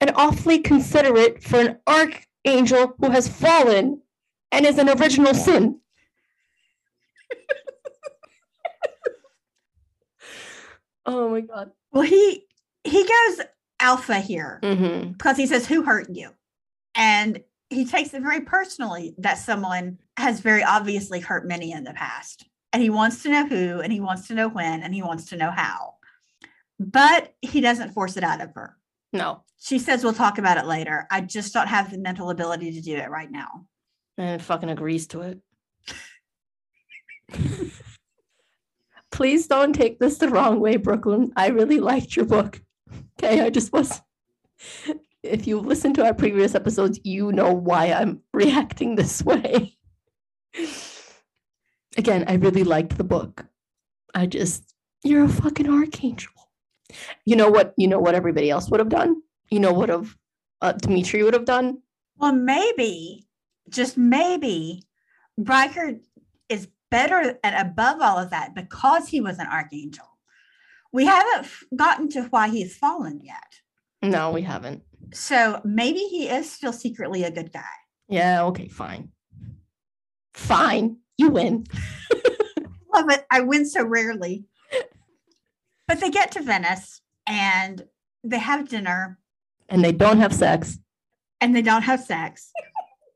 an awfully considerate for an archangel who has fallen and is an original sin. Oh my god. Well, he he goes alpha here mm-hmm. because he says, "Who hurt you?" And he takes it very personally that someone has very obviously hurt Minnie in the past, and he wants to know who, and he wants to know when, and he wants to know how but he doesn't force it out of her. No. She says, We'll talk about it later. I just don't have the mental ability to do it right now. And fucking agrees to it. Please don't take this the wrong way, Brooklyn. I really liked your book. Okay. I just was. If you listen to our previous episodes, you know why I'm reacting this way. Again, I really liked the book. I just, you're a fucking archangel. You know what? You know what everybody else would have done. You know what of uh, Dimitri would have done. Well, maybe, just maybe, Riker is better and above all of that because he was an archangel. We haven't gotten to why he's fallen yet. No, we haven't. So maybe he is still secretly a good guy. Yeah. Okay. Fine. Fine. You win. Love it. I win so rarely. But they get to Venice and they have dinner. And they don't have sex. And they don't have sex.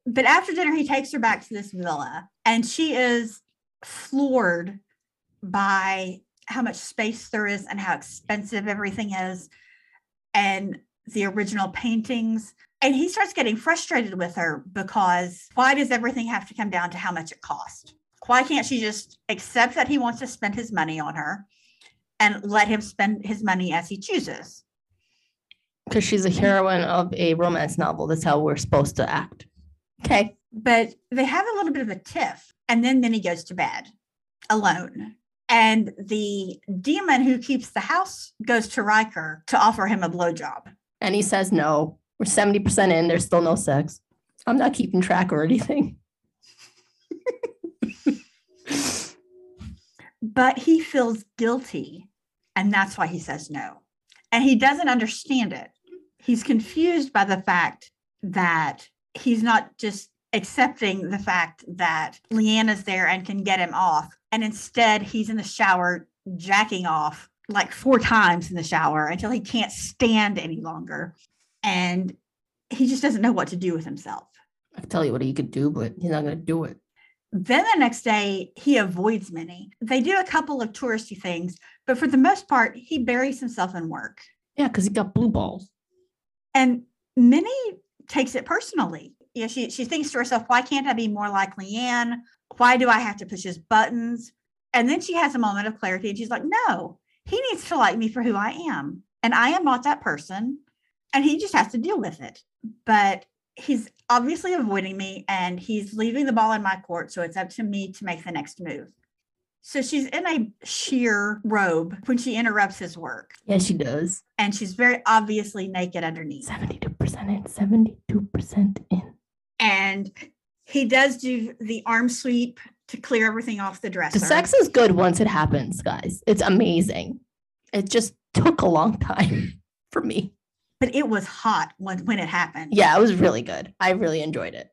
but after dinner, he takes her back to this villa and she is floored by how much space there is and how expensive everything is and the original paintings. And he starts getting frustrated with her because why does everything have to come down to how much it cost? Why can't she just accept that he wants to spend his money on her and let him spend his money as he chooses. Because she's a heroine of a romance novel. That's how we're supposed to act. Okay. But they have a little bit of a tiff, and then Minnie goes to bed alone. And the demon who keeps the house goes to Riker to offer him a blowjob. And he says no. We're 70% in, there's still no sex. I'm not keeping track or anything. but he feels guilty and that's why he says no. And he doesn't understand it. He's confused by the fact that he's not just accepting the fact that Leanna's there and can get him off. And instead, he's in the shower jacking off like four times in the shower until he can't stand any longer. And he just doesn't know what to do with himself. I can tell you what he could do, but he's not going to do it. Then the next day, he avoids Minnie. They do a couple of touristy things, but for the most part, he buries himself in work. Yeah, because he got blue balls. And Minnie takes it personally. You know, she, she thinks to herself, why can't I be more like Leanne? Why do I have to push his buttons? And then she has a moment of clarity and she's like, no, he needs to like me for who I am. And I am not that person. And he just has to deal with it. But he's obviously avoiding me and he's leaving the ball in my court. So it's up to me to make the next move. So she's in a sheer robe when she interrupts his work. Yes, she does. And she's very obviously naked underneath. 72% in, 72% in. And he does do the arm sweep to clear everything off the dresser. The sex is good once it happens, guys. It's amazing. It just took a long time for me. But it was hot when, when it happened. Yeah, it was really good. I really enjoyed it.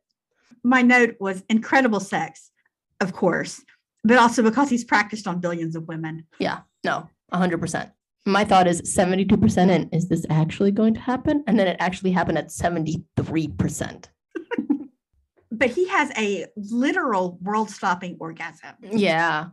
My note was incredible sex, of course but also because he's practiced on billions of women. Yeah, no, 100%. My thought is 72% in, is this actually going to happen? And then it actually happened at 73%. But he has a literal world stopping orgasm. Yeah.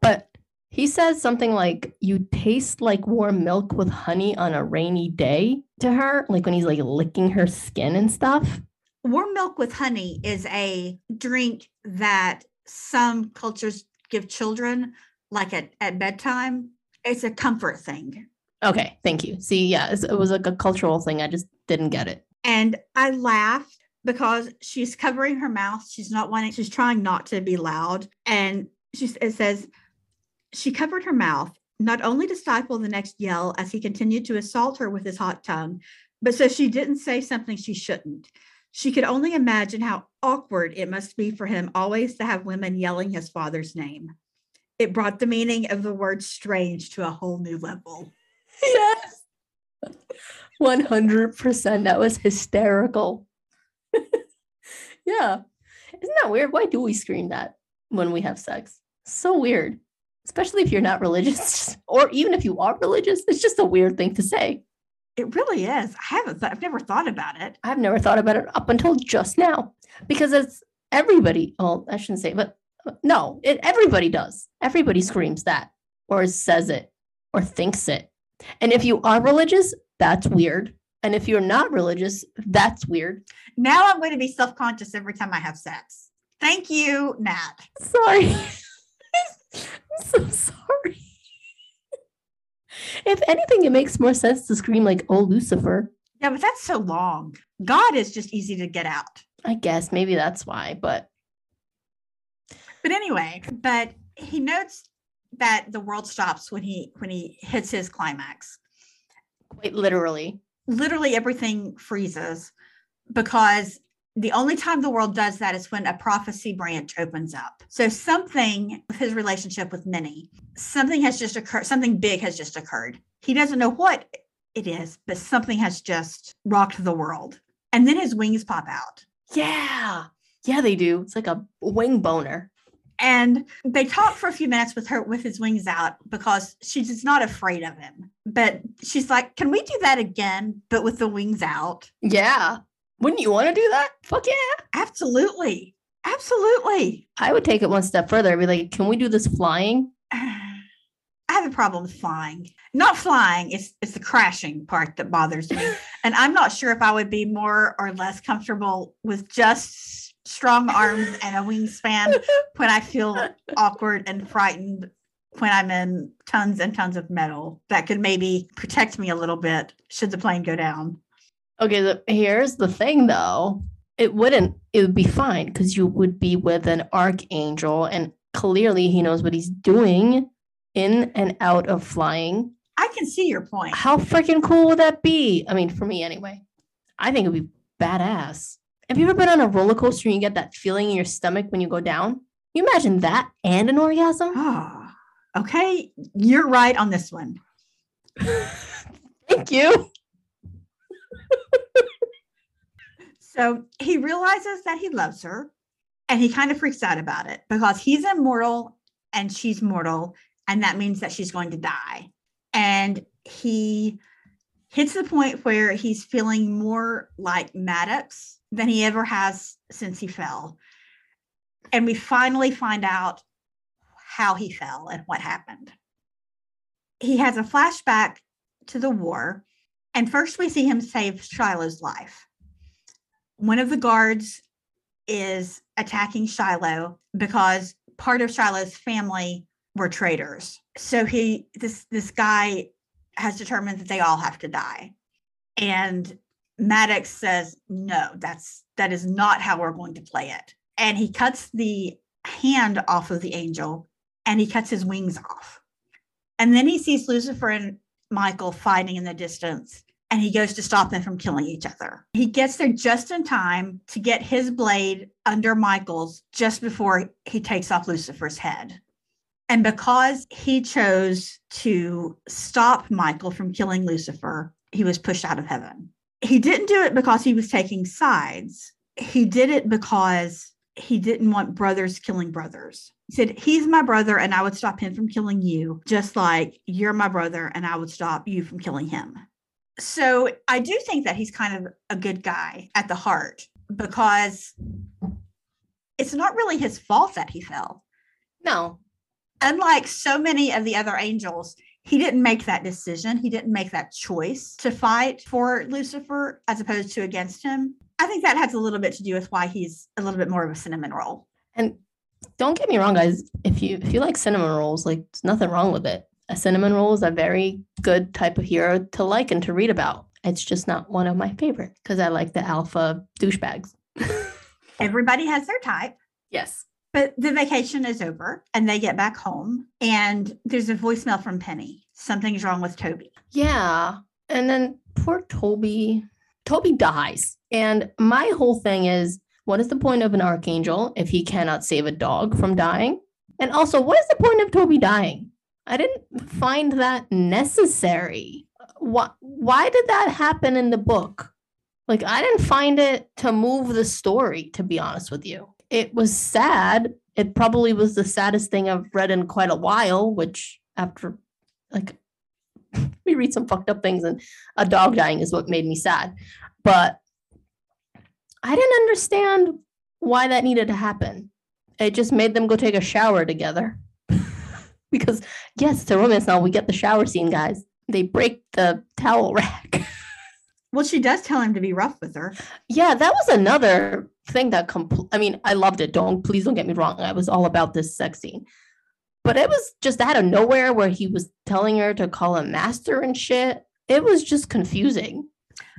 But he says something like, You taste like warm milk with honey on a rainy day to her, like when he's like licking her skin and stuff. Warm milk with honey is a drink that some cultures give children like at, at bedtime it's a comfort thing okay thank you see yeah it was like a cultural thing i just didn't get it and i laughed because she's covering her mouth she's not wanting she's trying not to be loud and she it says she covered her mouth not only to stifle the next yell as he continued to assault her with his hot tongue but so she didn't say something she shouldn't she could only imagine how awkward it must be for him always to have women yelling his father's name. It brought the meaning of the word strange to a whole new level. Yes. 100%. That was hysterical. Yeah. Isn't that weird? Why do we scream that when we have sex? So weird. Especially if you're not religious, or even if you are religious, it's just a weird thing to say. It really is. I haven't. Th- I've never thought about it. I've never thought about it up until just now because it's everybody. Well, I shouldn't say, but uh, no, it everybody does. Everybody screams that or says it or thinks it. And if you are religious, that's weird. And if you're not religious, that's weird. Now I'm going to be self conscious every time I have sex. Thank you, Nat. Sorry. I'm so sorry. If anything, it makes more sense to scream like, oh, Lucifer. Yeah, but that's so long. God is just easy to get out. I guess maybe that's why, but. But anyway, but he notes that the world stops when he when he hits his climax. Quite literally. Literally everything freezes because the only time the world does that is when a prophecy branch opens up. So something with his relationship with Minnie, something has just occurred, something big has just occurred. He doesn't know what it is, but something has just rocked the world. And then his wings pop out. Yeah. Yeah, they do. It's like a wing boner. And they talk for a few minutes with her with his wings out because she's not afraid of him. But she's like, Can we do that again, but with the wings out? Yeah. Wouldn't you want to do that? Fuck yeah. Absolutely. Absolutely. I would take it one step further. I'd be like, can we do this flying? I have a problem with flying. Not flying, it's it's the crashing part that bothers me. and I'm not sure if I would be more or less comfortable with just strong arms and a wingspan when I feel awkward and frightened when I'm in tons and tons of metal that could maybe protect me a little bit should the plane go down. Okay, the, here's the thing though. It wouldn't, it would be fine because you would be with an archangel and clearly he knows what he's doing in and out of flying. I can see your point. How freaking cool would that be? I mean, for me anyway. I think it'd be badass. Have you ever been on a roller coaster and you get that feeling in your stomach when you go down? You imagine that and an orgasm? Oh, okay. You're right on this one. Thank you. so he realizes that he loves her and he kind of freaks out about it because he's immortal and she's mortal. And that means that she's going to die. And he hits the point where he's feeling more like Maddox than he ever has since he fell. And we finally find out how he fell and what happened. He has a flashback to the war. And first, we see him save Shiloh's life. One of the guards is attacking Shiloh because part of Shiloh's family were traitors. So he this this guy has determined that they all have to die. And Maddox says, no, that's that is not how we're going to play it. And he cuts the hand off of the angel and he cuts his wings off. And then he sees Lucifer and Michael fighting in the distance and he goes to stop them from killing each other. He gets there just in time to get his blade under Michael's just before he takes off Lucifer's head. And because he chose to stop Michael from killing Lucifer, he was pushed out of heaven. He didn't do it because he was taking sides. He did it because he didn't want brothers killing brothers. He said, He's my brother, and I would stop him from killing you, just like you're my brother, and I would stop you from killing him. So I do think that he's kind of a good guy at the heart because it's not really his fault that he fell. No, unlike so many of the other angels, he didn't make that decision. He didn't make that choice to fight for Lucifer as opposed to against him. I think that has a little bit to do with why he's a little bit more of a cinnamon roll. And don't get me wrong, guys. If you if you like cinnamon rolls, like there's nothing wrong with it. A cinnamon roll is a very good type of hero to like and to read about. It's just not one of my favorite because I like the alpha douchebags. Everybody has their type. Yes. But the vacation is over and they get back home and there's a voicemail from Penny. Something's wrong with Toby. Yeah. And then poor Toby, Toby dies. And my whole thing is what is the point of an archangel if he cannot save a dog from dying? And also, what is the point of Toby dying? I didn't find that necessary. Why, why did that happen in the book? Like, I didn't find it to move the story, to be honest with you it was sad. It probably was the saddest thing I've read in quite a while, which after like we read some fucked up things and a dog dying is what made me sad. But I didn't understand why that needed to happen. It just made them go take a shower together. because yes, a romance now. We get the shower scene, guys. They break the towel rack. Well, she does tell him to be rough with her. Yeah, that was another thing that compl- I mean, I loved it. Don't please don't get me wrong. I was all about this sex scene. But it was just out of nowhere where he was telling her to call him master and shit. It was just confusing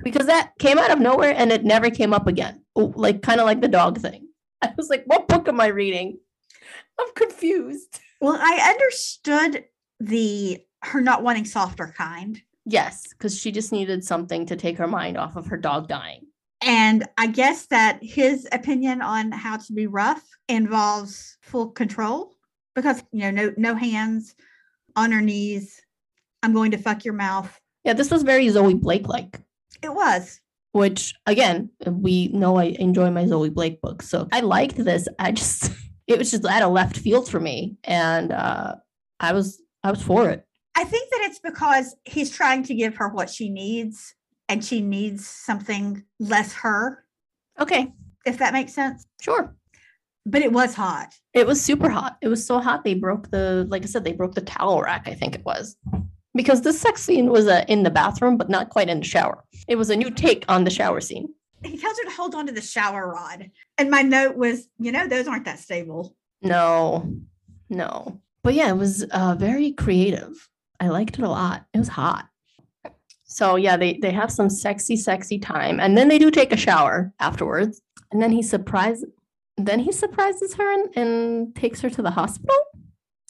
because that came out of nowhere and it never came up again. Oh, like kind of like the dog thing. I was like, what book am I reading? I'm confused. Well, I understood the her not wanting softer kind Yes, because she just needed something to take her mind off of her dog dying. And I guess that his opinion on how to be rough involves full control because, you know, no no hands on her knees. I'm going to fuck your mouth. Yeah, this was very Zoe Blake like. It was. Which again, we know I enjoy my Zoe Blake books. So I liked this. I just it was just out of left field for me. And uh I was I was for it. I think that it's because he's trying to give her what she needs and she needs something less her. Okay. If that makes sense. Sure. But it was hot. It was super hot. It was so hot they broke the like I said they broke the towel rack, I think it was. Because the sex scene was uh, in the bathroom but not quite in the shower. It was a new take on the shower scene. He tells her to hold on to the shower rod. And my note was, you know, those aren't that stable. No. No. But yeah, it was uh, very creative. I liked it a lot. It was hot. So yeah, they they have some sexy, sexy time, and then they do take a shower afterwards. And then he surprise, then he surprises her and, and takes her to the hospital.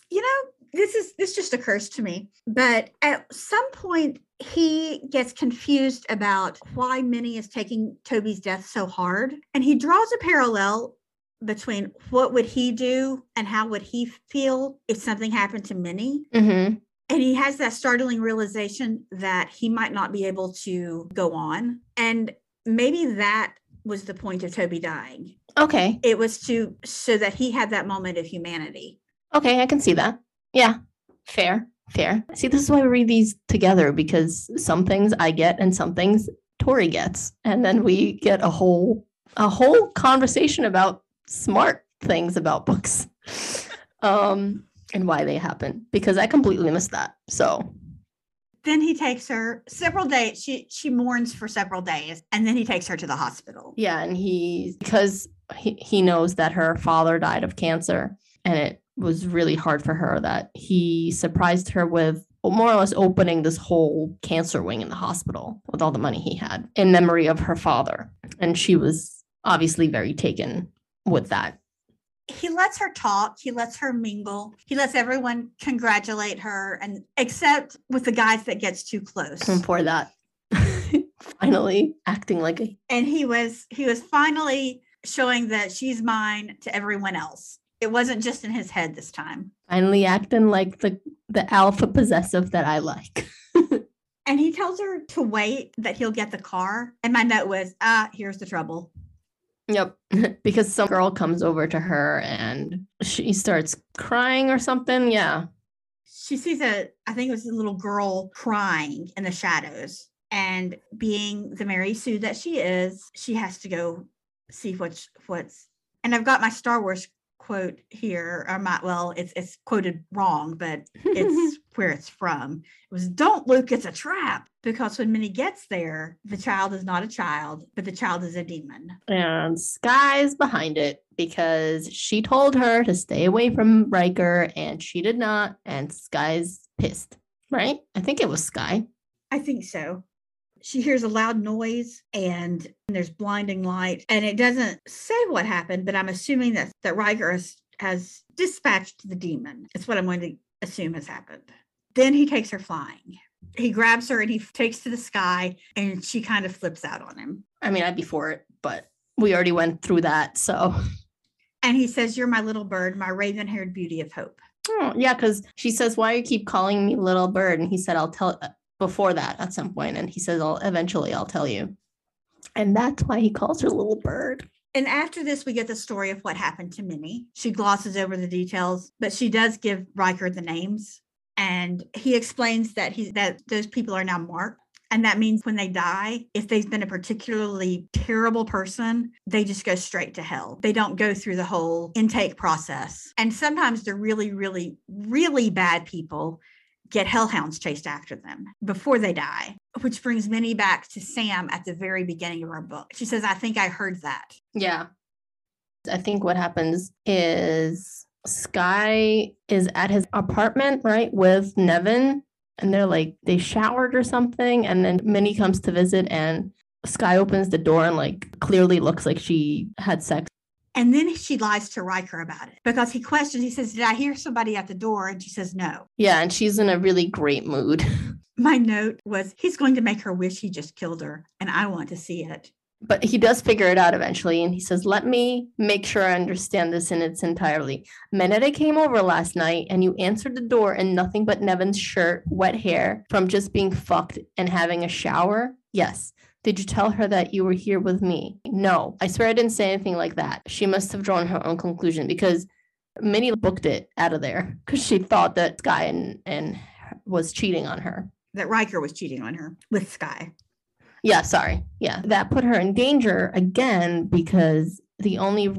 You know, this is this just occurs to me, but at some point he gets confused about why Minnie is taking Toby's death so hard, and he draws a parallel between what would he do and how would he feel if something happened to Minnie. Mm-hmm and he has that startling realization that he might not be able to go on. And maybe that was the point of toby dying. Okay. It was to so that he had that moment of humanity. Okay i can see that. Yeah fair fair. See this is why we read these together because some things i get and some things tori gets. And then we get a whole a whole conversation about smart things about books. Um, and why they happen because I completely missed that. So then he takes her several days. She she mourns for several days, and then he takes her to the hospital. Yeah, and he because he, he knows that her father died of cancer, and it was really hard for her that he surprised her with more or less opening this whole cancer wing in the hospital with all the money he had in memory of her father. And she was obviously very taken with that. He lets her talk, he lets her mingle, he lets everyone congratulate her, and except with the guys that gets too close. And for that, finally acting like a and he was he was finally showing that she's mine to everyone else. It wasn't just in his head this time. Finally acting like the the alpha possessive that I like. and he tells her to wait that he'll get the car. And my note was, ah, here's the trouble. Yep. because some girl comes over to her and she starts crying or something. Yeah. She sees a, I think it was a little girl crying in the shadows. And being the Mary Sue that she is, she has to go see what's what's and I've got my Star Wars quote here or my well it's it's quoted wrong but it's where it's from. It was don't luke it's a trap because when minnie gets there the child is not a child but the child is a demon. And sky's behind it because she told her to stay away from riker and she did not and sky's pissed right? I think it was sky. I think so she hears a loud noise and there's blinding light and it doesn't say what happened but i'm assuming that that Riker has, has dispatched the demon. That's what i'm going to assume has happened. Then he takes her flying. He grabs her and he takes to the sky and she kind of flips out on him. I mean i'd be for it but we already went through that so. And he says you're my little bird my raven haired beauty of hope. Oh, yeah, because she says, Why you keep calling me little bird? And he said, I'll tell before that at some point and he says i'll eventually i'll tell you and that's why he calls her little bird and after this we get the story of what happened to minnie she glosses over the details but she does give riker the names and he explains that he that those people are now marked and that means when they die, if they've been a particularly terrible person, they just go straight to hell. They don't go through the whole intake process. And sometimes they're really, really, really bad people get hellhounds chased after them before they die, which brings Minnie back to Sam at the very beginning of our book. She says, I think I heard that. Yeah. I think what happens is Sky is at his apartment, right, with Nevin, and they're like, they showered or something. And then Minnie comes to visit, and Sky opens the door and, like, clearly looks like she had sex and then she lies to Riker about it because he questions, he says, Did I hear somebody at the door? And she says, No. Yeah, and she's in a really great mood. My note was, He's going to make her wish he just killed her, and I want to see it. But he does figure it out eventually, and he says, Let me make sure I understand this in its entirety. Menede came over last night, and you answered the door in nothing but Nevin's shirt, wet hair, from just being fucked and having a shower. Yes. Did you tell her that you were here with me? No, I swear I didn't say anything like that. She must have drawn her own conclusion because Minnie booked it out of there because she thought that Sky and, and was cheating on her. That Riker was cheating on her with Sky. Yeah, sorry. Yeah, that put her in danger again because the only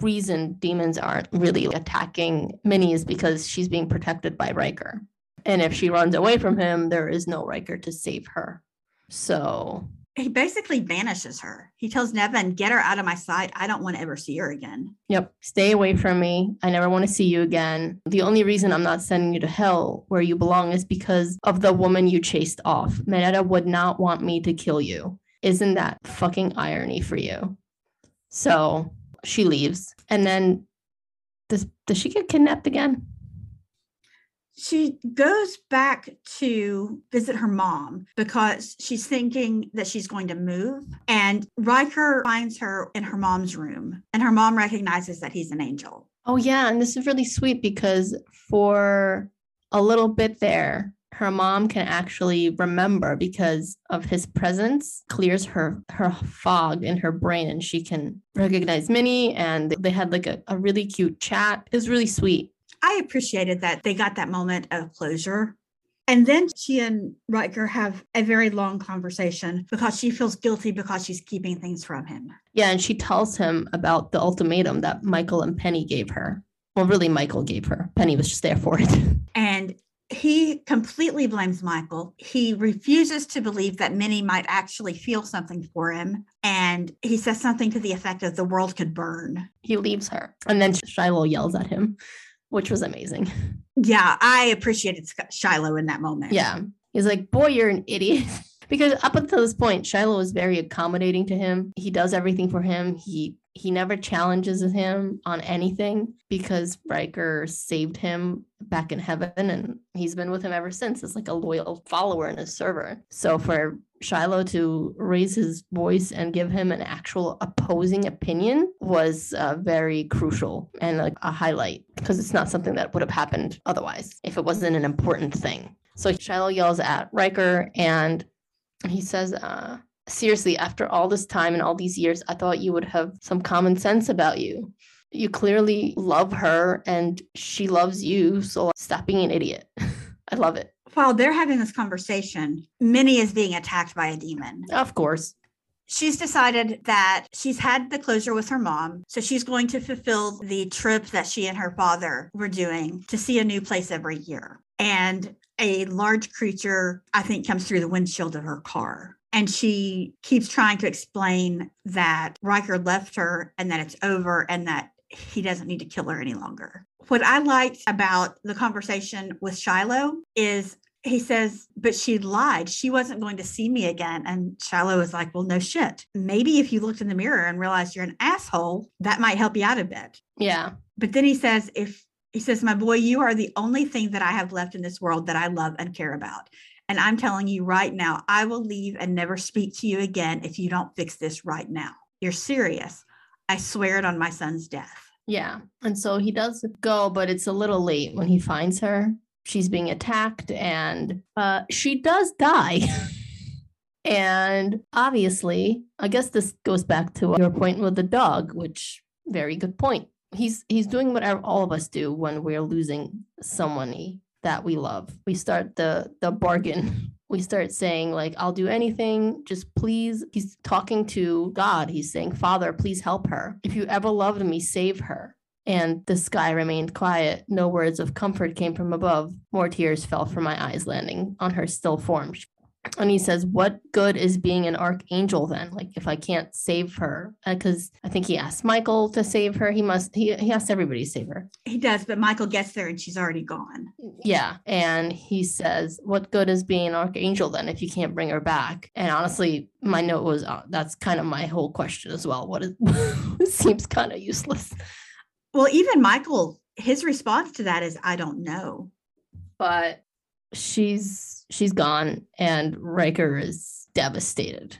reason demons aren't really attacking Minnie is because she's being protected by Riker. And if she runs away from him, there is no Riker to save her. So he basically banishes her. He tells Nevin, get her out of my sight. I don't want to ever see her again. Yep. Stay away from me. I never want to see you again. The only reason I'm not sending you to hell where you belong is because of the woman you chased off. Meneda would not want me to kill you. Isn't that fucking irony for you? So she leaves. And then does does she get kidnapped again? She goes back to visit her mom because she's thinking that she's going to move. And Riker finds her in her mom's room, and her mom recognizes that he's an angel. Oh, yeah. And this is really sweet because for a little bit there, her mom can actually remember because of his presence clears her her fog in her brain and she can recognize minnie and they had like a, a really cute chat it was really sweet I appreciated that they got that moment of closure. And then she and Riker have a very long conversation because she feels guilty because she's keeping things from him. Yeah, and she tells him about the ultimatum that Michael and Penny gave her. Well, really, Michael gave her. Penny was just there for it. And he completely blames Michael. He refuses to believe that Minnie might actually feel something for him. And he says something to the effect of the world could burn. He leaves her. And then Shiloh yells at him, which was amazing. Yeah, I appreciated Shiloh in that moment. Yeah. He's like, Boy, you're an idiot. because up until this point, Shiloh was very accommodating to him. He does everything for him. He he never challenges him on anything because Riker saved him back in heaven and he's been with him ever since as like a loyal follower and a server. So for Shiloh to raise his voice and give him an actual opposing opinion was uh, very crucial and like a highlight because it's not something that would have happened otherwise if it wasn't an important thing. So Shiloh yells at Riker and he says, uh, seriously, after all this time and all these years, I thought you would have some common sense about you. You clearly love her and she loves you. So stop being an idiot. I love it. While they're having this conversation, Minnie is being attacked by a demon. Of course. She's decided that she's had the closure with her mom. So she's going to fulfill the trip that she and her father were doing to see a new place every year. And a large creature, I think, comes through the windshield of her car. And she keeps trying to explain that Riker left her and that it's over and that he doesn't need to kill her any longer. What I liked about the conversation with Shiloh is he says, but she lied. She wasn't going to see me again. And Shiloh is like, well, no shit. Maybe if you looked in the mirror and realized you're an asshole, that might help you out a bit. Yeah. But then he says, if he says, my boy, you are the only thing that I have left in this world that I love and care about. And I'm telling you right now, I will leave and never speak to you again if you don't fix this right now. You're serious. I swear it on my son's death. Yeah. And so he does go, but it's a little late when he finds her. She's being attacked and uh, she does die. and obviously, I guess this goes back to your point with the dog, which very good point. He's he's doing what all of us do when we're losing someone that we love. We start the the bargain. We start saying like I'll do anything, just please. He's talking to God. He's saying, "Father, please help her. If you ever loved me, save her." And the sky remained quiet. No words of comfort came from above. More tears fell from my eyes, landing on her still form and he says what good is being an archangel then? Like if i can't save her because uh, i think he asked michael to save her. He must he, he asked everybody to save her. He does but michael gets there and she's already gone. Yeah and he says what good is being an archangel then if you can't bring her back? And honestly my note was uh, that's kind of my whole question as well. What is seems kind of useless. Well even michael his response to that is i don't know. But she's she's gone and Riker is devastated.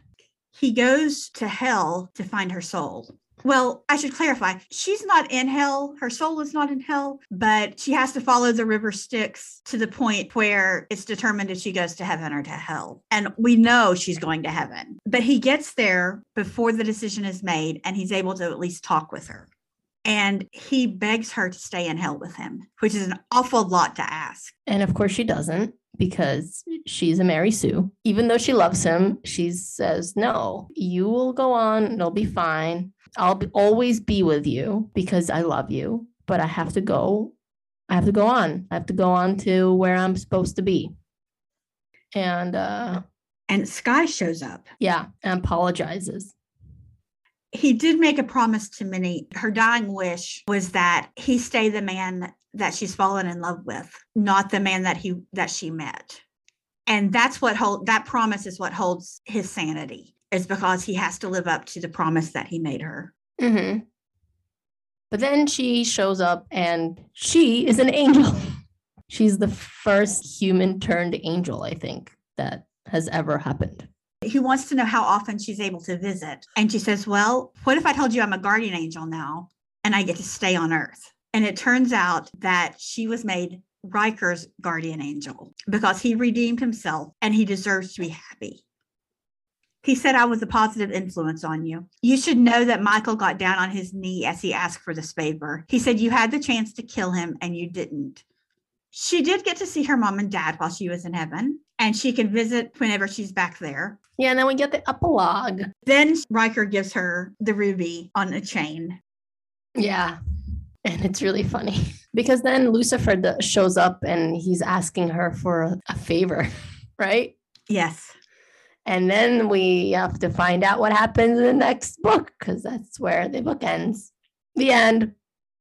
He goes to hell to find her soul. Well, I should clarify. She's not in hell. Her soul is not in hell, but she has to follow the river Styx to the point where it's determined if she goes to heaven or to hell. And we know she's going to heaven. But he gets there before the decision is made and he's able to at least talk with her. And he begs her to stay in hell with him, which is an awful lot to ask. And of course, she doesn't because she's a Mary Sue. Even though she loves him, she says, No, you will go on, it'll be fine. I'll be, always be with you because I love you, but I have to go. I have to go on. I have to go on to where I'm supposed to be. And uh and Sky shows up. Yeah, and apologizes he did make a promise to Minnie. Her dying wish was that he stay the man that she's fallen in love with, not the man that he that she met. And that's what hold that promise is what holds his sanity, is because he has to live up to the promise that he made her. Mm-hmm. But then she shows up and she is an angel. She's the first human turned angel, I think, that has ever happened. He wants to know how often she's able to visit. And she says, Well, what if I told you I'm a guardian angel now and I get to stay on Earth? And it turns out that she was made Riker's guardian angel because he redeemed himself and he deserves to be happy. He said, I was a positive influence on you. You should know that Michael got down on his knee as he asked for this favor. He said, You had the chance to kill him and you didn't. She did get to see her mom and dad while she was in heaven, and she can visit whenever she's back there. Yeah, and then we get the epilogue. Then Riker gives her the ruby on a chain. Yeah. And it's really funny because then Lucifer shows up and he's asking her for a favor, right? Yes. And then we have to find out what happens in the next book because that's where the book ends. The end.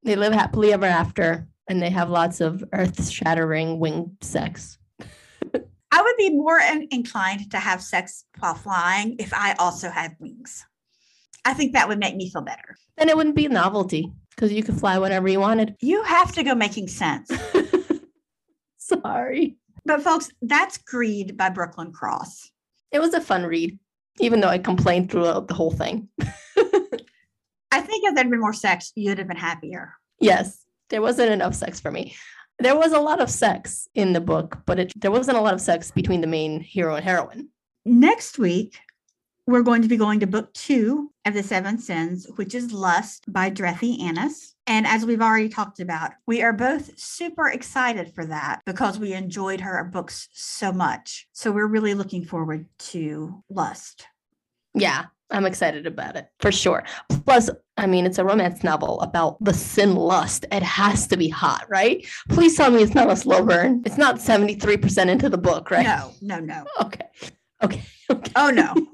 They live happily ever after and they have lots of earth shattering winged sex. I would be more in- inclined to have sex while flying if I also had wings. I think that would make me feel better. Then it wouldn't be a novelty because you could fly whenever you wanted. You have to go making sense. Sorry. But folks, that's Greed by Brooklyn Cross. It was a fun read, even though I complained throughout the whole thing. I think if there'd been more sex, you'd have been happier. Yes, there wasn't enough sex for me. There was a lot of sex in the book, but it, there wasn't a lot of sex between the main hero and heroine. Next week, we're going to be going to book two of the Seven Sins, which is Lust by Drethi Anis. And as we've already talked about, we are both super excited for that because we enjoyed her books so much. So we're really looking forward to Lust. Yeah, I'm excited about it for sure. Plus, I mean, it's a romance novel about the sin lust. It has to be hot, right? Please tell me it's not a slow burn. It's not 73% into the book, right? No, no, no. Okay. Okay. okay. Oh, no.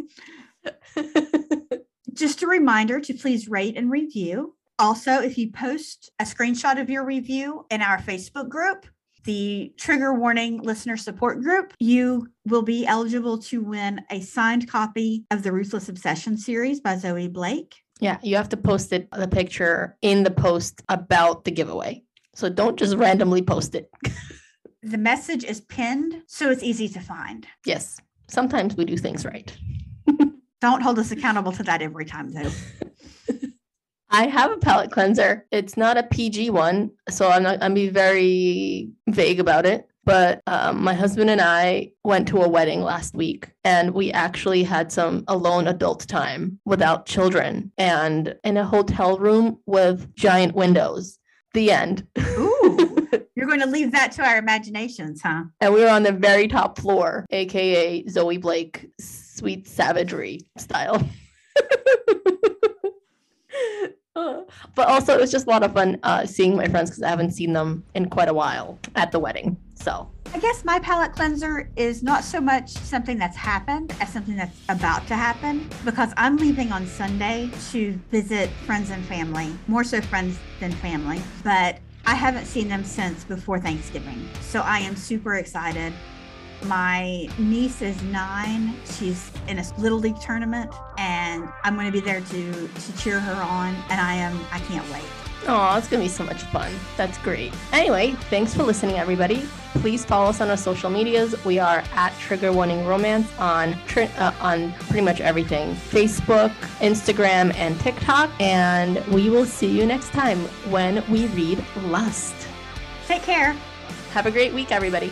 Just a reminder to please rate and review. Also, if you post a screenshot of your review in our Facebook group, the trigger warning listener support group, you will be eligible to win a signed copy of the Ruthless Obsession series by Zoe Blake. Yeah, you have to post it the picture in the post about the giveaway. So don't just randomly post it. the message is pinned, so it's easy to find. Yes. Sometimes we do things right. Don't hold us accountable to that every time, though. I have a palate cleanser. It's not a PG one, so I'm not. I'm be very vague about it. But um, my husband and I went to a wedding last week, and we actually had some alone adult time without children, and in a hotel room with giant windows. The end. Ooh, you're going to leave that to our imaginations, huh? And we were on the very top floor, aka Zoe Blake sweet savagery style. but also, it was just a lot of fun uh, seeing my friends because I haven't seen them in quite a while at the wedding. So I guess my palate cleanser is not so much something that's happened as something that's about to happen because I'm leaving on Sunday to visit friends and family, more so friends than family. But I haven't seen them since before Thanksgiving. So I am super excited. My niece is nine. She's in a little league tournament, and I'm going to be there to to cheer her on. And I am I can't wait. Oh, it's gonna be so much fun. That's great. Anyway, thanks for listening, everybody. Please follow us on our social medias. We are at Trigger Warning Romance on tri- uh, on pretty much everything: Facebook, Instagram, and TikTok. And we will see you next time when we read Lust. Take care. Have a great week, everybody.